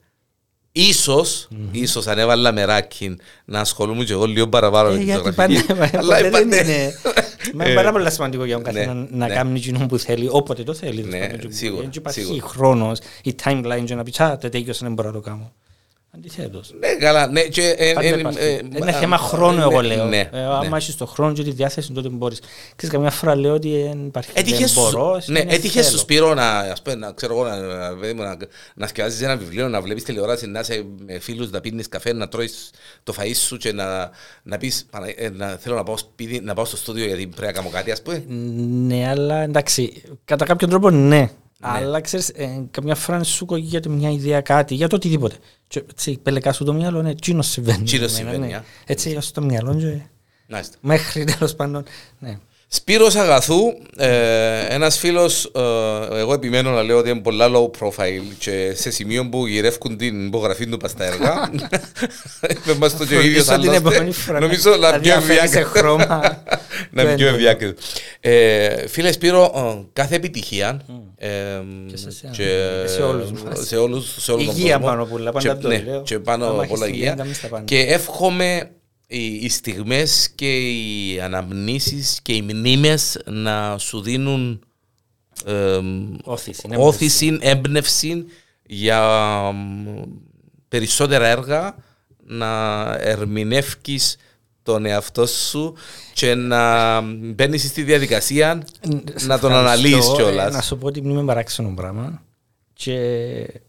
Speaker 1: ίσως, ίσως αν έβαλα μεράκι να ασχολούμαι και εγώ λίγο παραπάνω με
Speaker 2: Ε,
Speaker 1: τη
Speaker 2: γιατί
Speaker 1: ζωγραφική.
Speaker 2: πάντα,
Speaker 1: Αλλά
Speaker 2: ποτέ δεν
Speaker 1: είπατε-
Speaker 2: είναι. Μα είναι
Speaker 1: Ε,
Speaker 2: πάρα πολύ σημαντικό για τον
Speaker 1: ναι,
Speaker 2: καθένα να
Speaker 1: ναι.
Speaker 2: κάνει εκείνο που θέλει, όποτε το θέλει.
Speaker 1: Ναι,
Speaker 2: τέλος πάντων.
Speaker 1: σίγουρα,
Speaker 2: Δεν υπάρχει
Speaker 1: σίγουρα.
Speaker 2: χρόνος, η timeline και να πει «Α, δεν τέλειωσε, δεν μπορώ να το κάνω». Αντιθέτως.
Speaker 1: Ναι, καλά, ναι, και, ε,
Speaker 2: Πάντα
Speaker 1: ε,
Speaker 2: υπάρχει.
Speaker 1: ε,
Speaker 2: Είναι
Speaker 1: ε,
Speaker 2: θέμα χρόνου,
Speaker 1: ναι,
Speaker 2: εγώ λέω.
Speaker 1: Ναι,
Speaker 2: Ε,
Speaker 1: ναι.
Speaker 2: Άμα έχεις το χρόνο και τη διάθεση, τότε μπορείς. Ξέρεις, καμιά φορά λέω ότι δεν υπάρχει.
Speaker 1: Έτυχες
Speaker 2: δεν
Speaker 1: σου,
Speaker 2: μπορώ,
Speaker 1: ναι,
Speaker 2: είναι
Speaker 1: έτυχες σου
Speaker 2: θέλω.
Speaker 1: Σπύρο να, ας πούμε, να, ξέρω εγώ, να, να, παιδί μου, να, να σκεφάζεις ένα βιβλίο, να βλέπεις τηλεόραση, να είσαι με φίλους, να πίνεις καφέ, να τρώεις το φαΐ σου και να, να πεις, «Πανα- ε, να, θέλω να πάω, σπίτι, να πάω στο στούντιο γιατί πρέπει να κάνω κάτι, ας πούμε.
Speaker 2: Ναι, αλλά εντάξει, κατά κάποιον τρόπο ναι. Αλλά ξέρεις, ε, καμιά φορά σου κογγιέται μια ιδέα κάτι για το οτιδήποτε. Και, έτσι, πελεκά σου το μυαλό, ναι, τσίνος συμβαίνει.
Speaker 1: Τσίνος
Speaker 2: για μένα,
Speaker 1: συμβαίνει,
Speaker 2: ναι.
Speaker 1: α.
Speaker 2: Έτσι, ως το μυαλό και
Speaker 1: Μάλιστα.
Speaker 2: μέχρι τέλος πάντων, ναι.
Speaker 1: Σπύρος Αγαθού, ε, ένας φίλος, ε, εγώ επιμένω να λέω ότι είναι πολλά low profile και σε σημείο που γυρεύκουν την υπογραφή του πας στα έργα. Δεν μας το και ο ίδιος
Speaker 2: Φροντίσω την
Speaker 1: άλλωστε.
Speaker 2: επόμενη φορά
Speaker 1: Νομίζω
Speaker 2: να
Speaker 1: να πιο
Speaker 2: διαφέρει σε
Speaker 1: ευδιάκριτο.
Speaker 2: χρώμα.
Speaker 1: Να είμαι πιο
Speaker 2: Δεν-
Speaker 1: ευδιάκριτο. Ε, Φίλε Σπύρο, ε, κάθε επιτυχία. ε,
Speaker 2: Και σε εσένα.
Speaker 1: και
Speaker 2: Σε όλους μας.
Speaker 1: σε όλους- σε όλο τον
Speaker 2: Υγεία
Speaker 1: κόσμο.
Speaker 2: πάνω απ' όλα, πάντα
Speaker 1: Και-
Speaker 2: αυτό
Speaker 1: ναι,
Speaker 2: λέω.
Speaker 1: Και πάνω
Speaker 2: Άμα
Speaker 1: απ'
Speaker 2: έχεις
Speaker 1: όλα
Speaker 2: υγεία,
Speaker 1: υγεία.
Speaker 2: κάνεις τα πάντα.
Speaker 1: Και εύχομαι οι, οι στιγμές και οι αναμνήσεις και οι μνήμες να σου δίνουν εμ,
Speaker 2: Όθηση, ναι,
Speaker 1: όθηση, έμπνευση για μ, περισσότερα έργα να ερμηνεύκεις τον εαυτό σου και να μπαίνεις στη διαδικασία
Speaker 2: Σε
Speaker 1: να τον
Speaker 2: ευχαριστώ.
Speaker 1: αναλύεις
Speaker 2: Ε,
Speaker 1: κιόλας.
Speaker 2: Να σου πω ότι είμαι παράξενο πράγμα. Και ε, ε,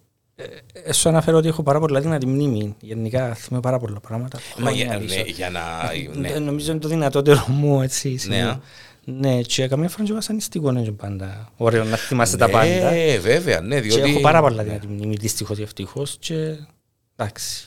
Speaker 2: σου αναφέρω ότι έχω πάρα πολλά δυνατή μνήμη. Γενικά θυμάμαι πάρα πολλά πράγματα.
Speaker 1: Μα
Speaker 2: χρόνια
Speaker 1: για,
Speaker 2: πίσω.
Speaker 1: ναι, για να... ναι.
Speaker 2: Ε, Νομίζω είναι το δυνατότερο μου έτσι. σημείο.
Speaker 1: α.
Speaker 2: Ναι, και καμιά φορά και βασανιστικό είναι και πάντα. Ωραίο να θυμάσαι τα πάντα.
Speaker 1: Ναι, βέβαια, ναι,
Speaker 2: Και
Speaker 1: διότι...
Speaker 2: έχω πάρα πολλά δυνατή μνήμη, δυστυχώς ή ευτυχώς. Και εντάξει.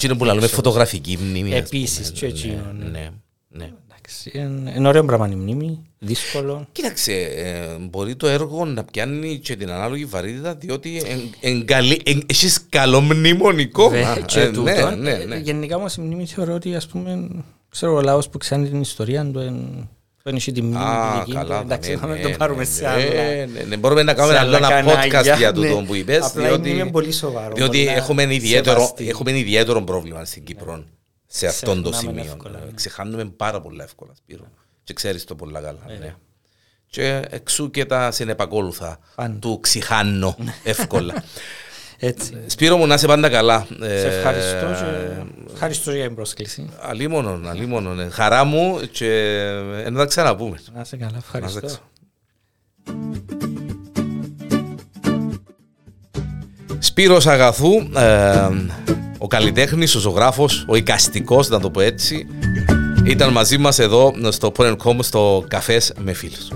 Speaker 1: Είναι που λέμε φωτογραφική μνήμη. ας
Speaker 2: Επίσης,
Speaker 1: πούμε.
Speaker 2: και εκείνο,
Speaker 1: Ναι,
Speaker 2: ναι.
Speaker 1: Ναι, ναι.
Speaker 2: εντάξει. Είναι, είναι ωραίο πράγμα η μνήμη, δύσκολο.
Speaker 1: Κοίταξε, ε, μπορεί το έργο να πιάνει και την ανάλογη βαρύτητα διότι εν, εν, καλή- εν, έχεις καλό μνημονικό.
Speaker 2: Βέβαια,
Speaker 1: Α,
Speaker 2: και
Speaker 1: ε,
Speaker 2: τούτο.
Speaker 1: ναι, ναι,
Speaker 2: Ε,
Speaker 1: ναι.
Speaker 2: Γενικά όμως η μνήμη θεωρώ ότι ας πούμε, ξέρω ο λαός που ξέρει την ιστορία του εν- που έχει τη μνήμη
Speaker 1: Α,
Speaker 2: τη δική του,
Speaker 1: καλά,
Speaker 2: εντάξει,
Speaker 1: ναι,
Speaker 2: να μην
Speaker 1: ναι,
Speaker 2: το πάρουμε
Speaker 1: ναι,
Speaker 2: σε
Speaker 1: ναι,
Speaker 2: άλλα.
Speaker 1: ναι, ναι, Μπορούμε να κάνουμε
Speaker 2: σε
Speaker 1: άλλο
Speaker 2: άλλα
Speaker 1: ένα
Speaker 2: κανάλια,
Speaker 1: podcast για
Speaker 2: ναι.
Speaker 1: τούτο που είπες,
Speaker 2: Απλά η μνήμη
Speaker 1: διότι,
Speaker 2: είναι πολύ σοβαρό.
Speaker 1: διότι
Speaker 2: μπορεί να
Speaker 1: έχουμε, ιδιαίτερο,
Speaker 2: σεβαστεί.
Speaker 1: έχουμε ιδιαίτερο πρόβλημα στην Κύπρο σε αυτόν το
Speaker 2: Ξεχνάμε
Speaker 1: σημείο.
Speaker 2: εύκολα, ναι.
Speaker 1: Ξεχάνουμε πάρα πολλά εύκολα, Σπύρο. Και ξέρεις το πολλά καλά.
Speaker 2: Ε,
Speaker 1: ναι. Και εξού και τα συνεπακόλουθα
Speaker 2: Πάντα.
Speaker 1: του ξηχάνω εύκολα.
Speaker 2: Έτσι.
Speaker 1: Σπύρο μου να είσαι πάντα καλά.
Speaker 2: Σε
Speaker 1: Ε,
Speaker 2: ευχαριστώ και ευχαριστώ για την πρόσκληση.
Speaker 1: Αλίμονον, αλίμονον. ε, Χαρά μου και ε, να τα ξαναπούμε.
Speaker 2: Να είσαι καλά,
Speaker 1: Να σε
Speaker 2: ευχαριστώ.
Speaker 1: ξέρω. Σπύρος Αγαθού, ε, ο καλλιτέχνης, ο ζωγράφος, ο οικαστικός, να το πω έτσι, ήταν μαζί μας εδώ στο Point Com στο Καφές με φίλους.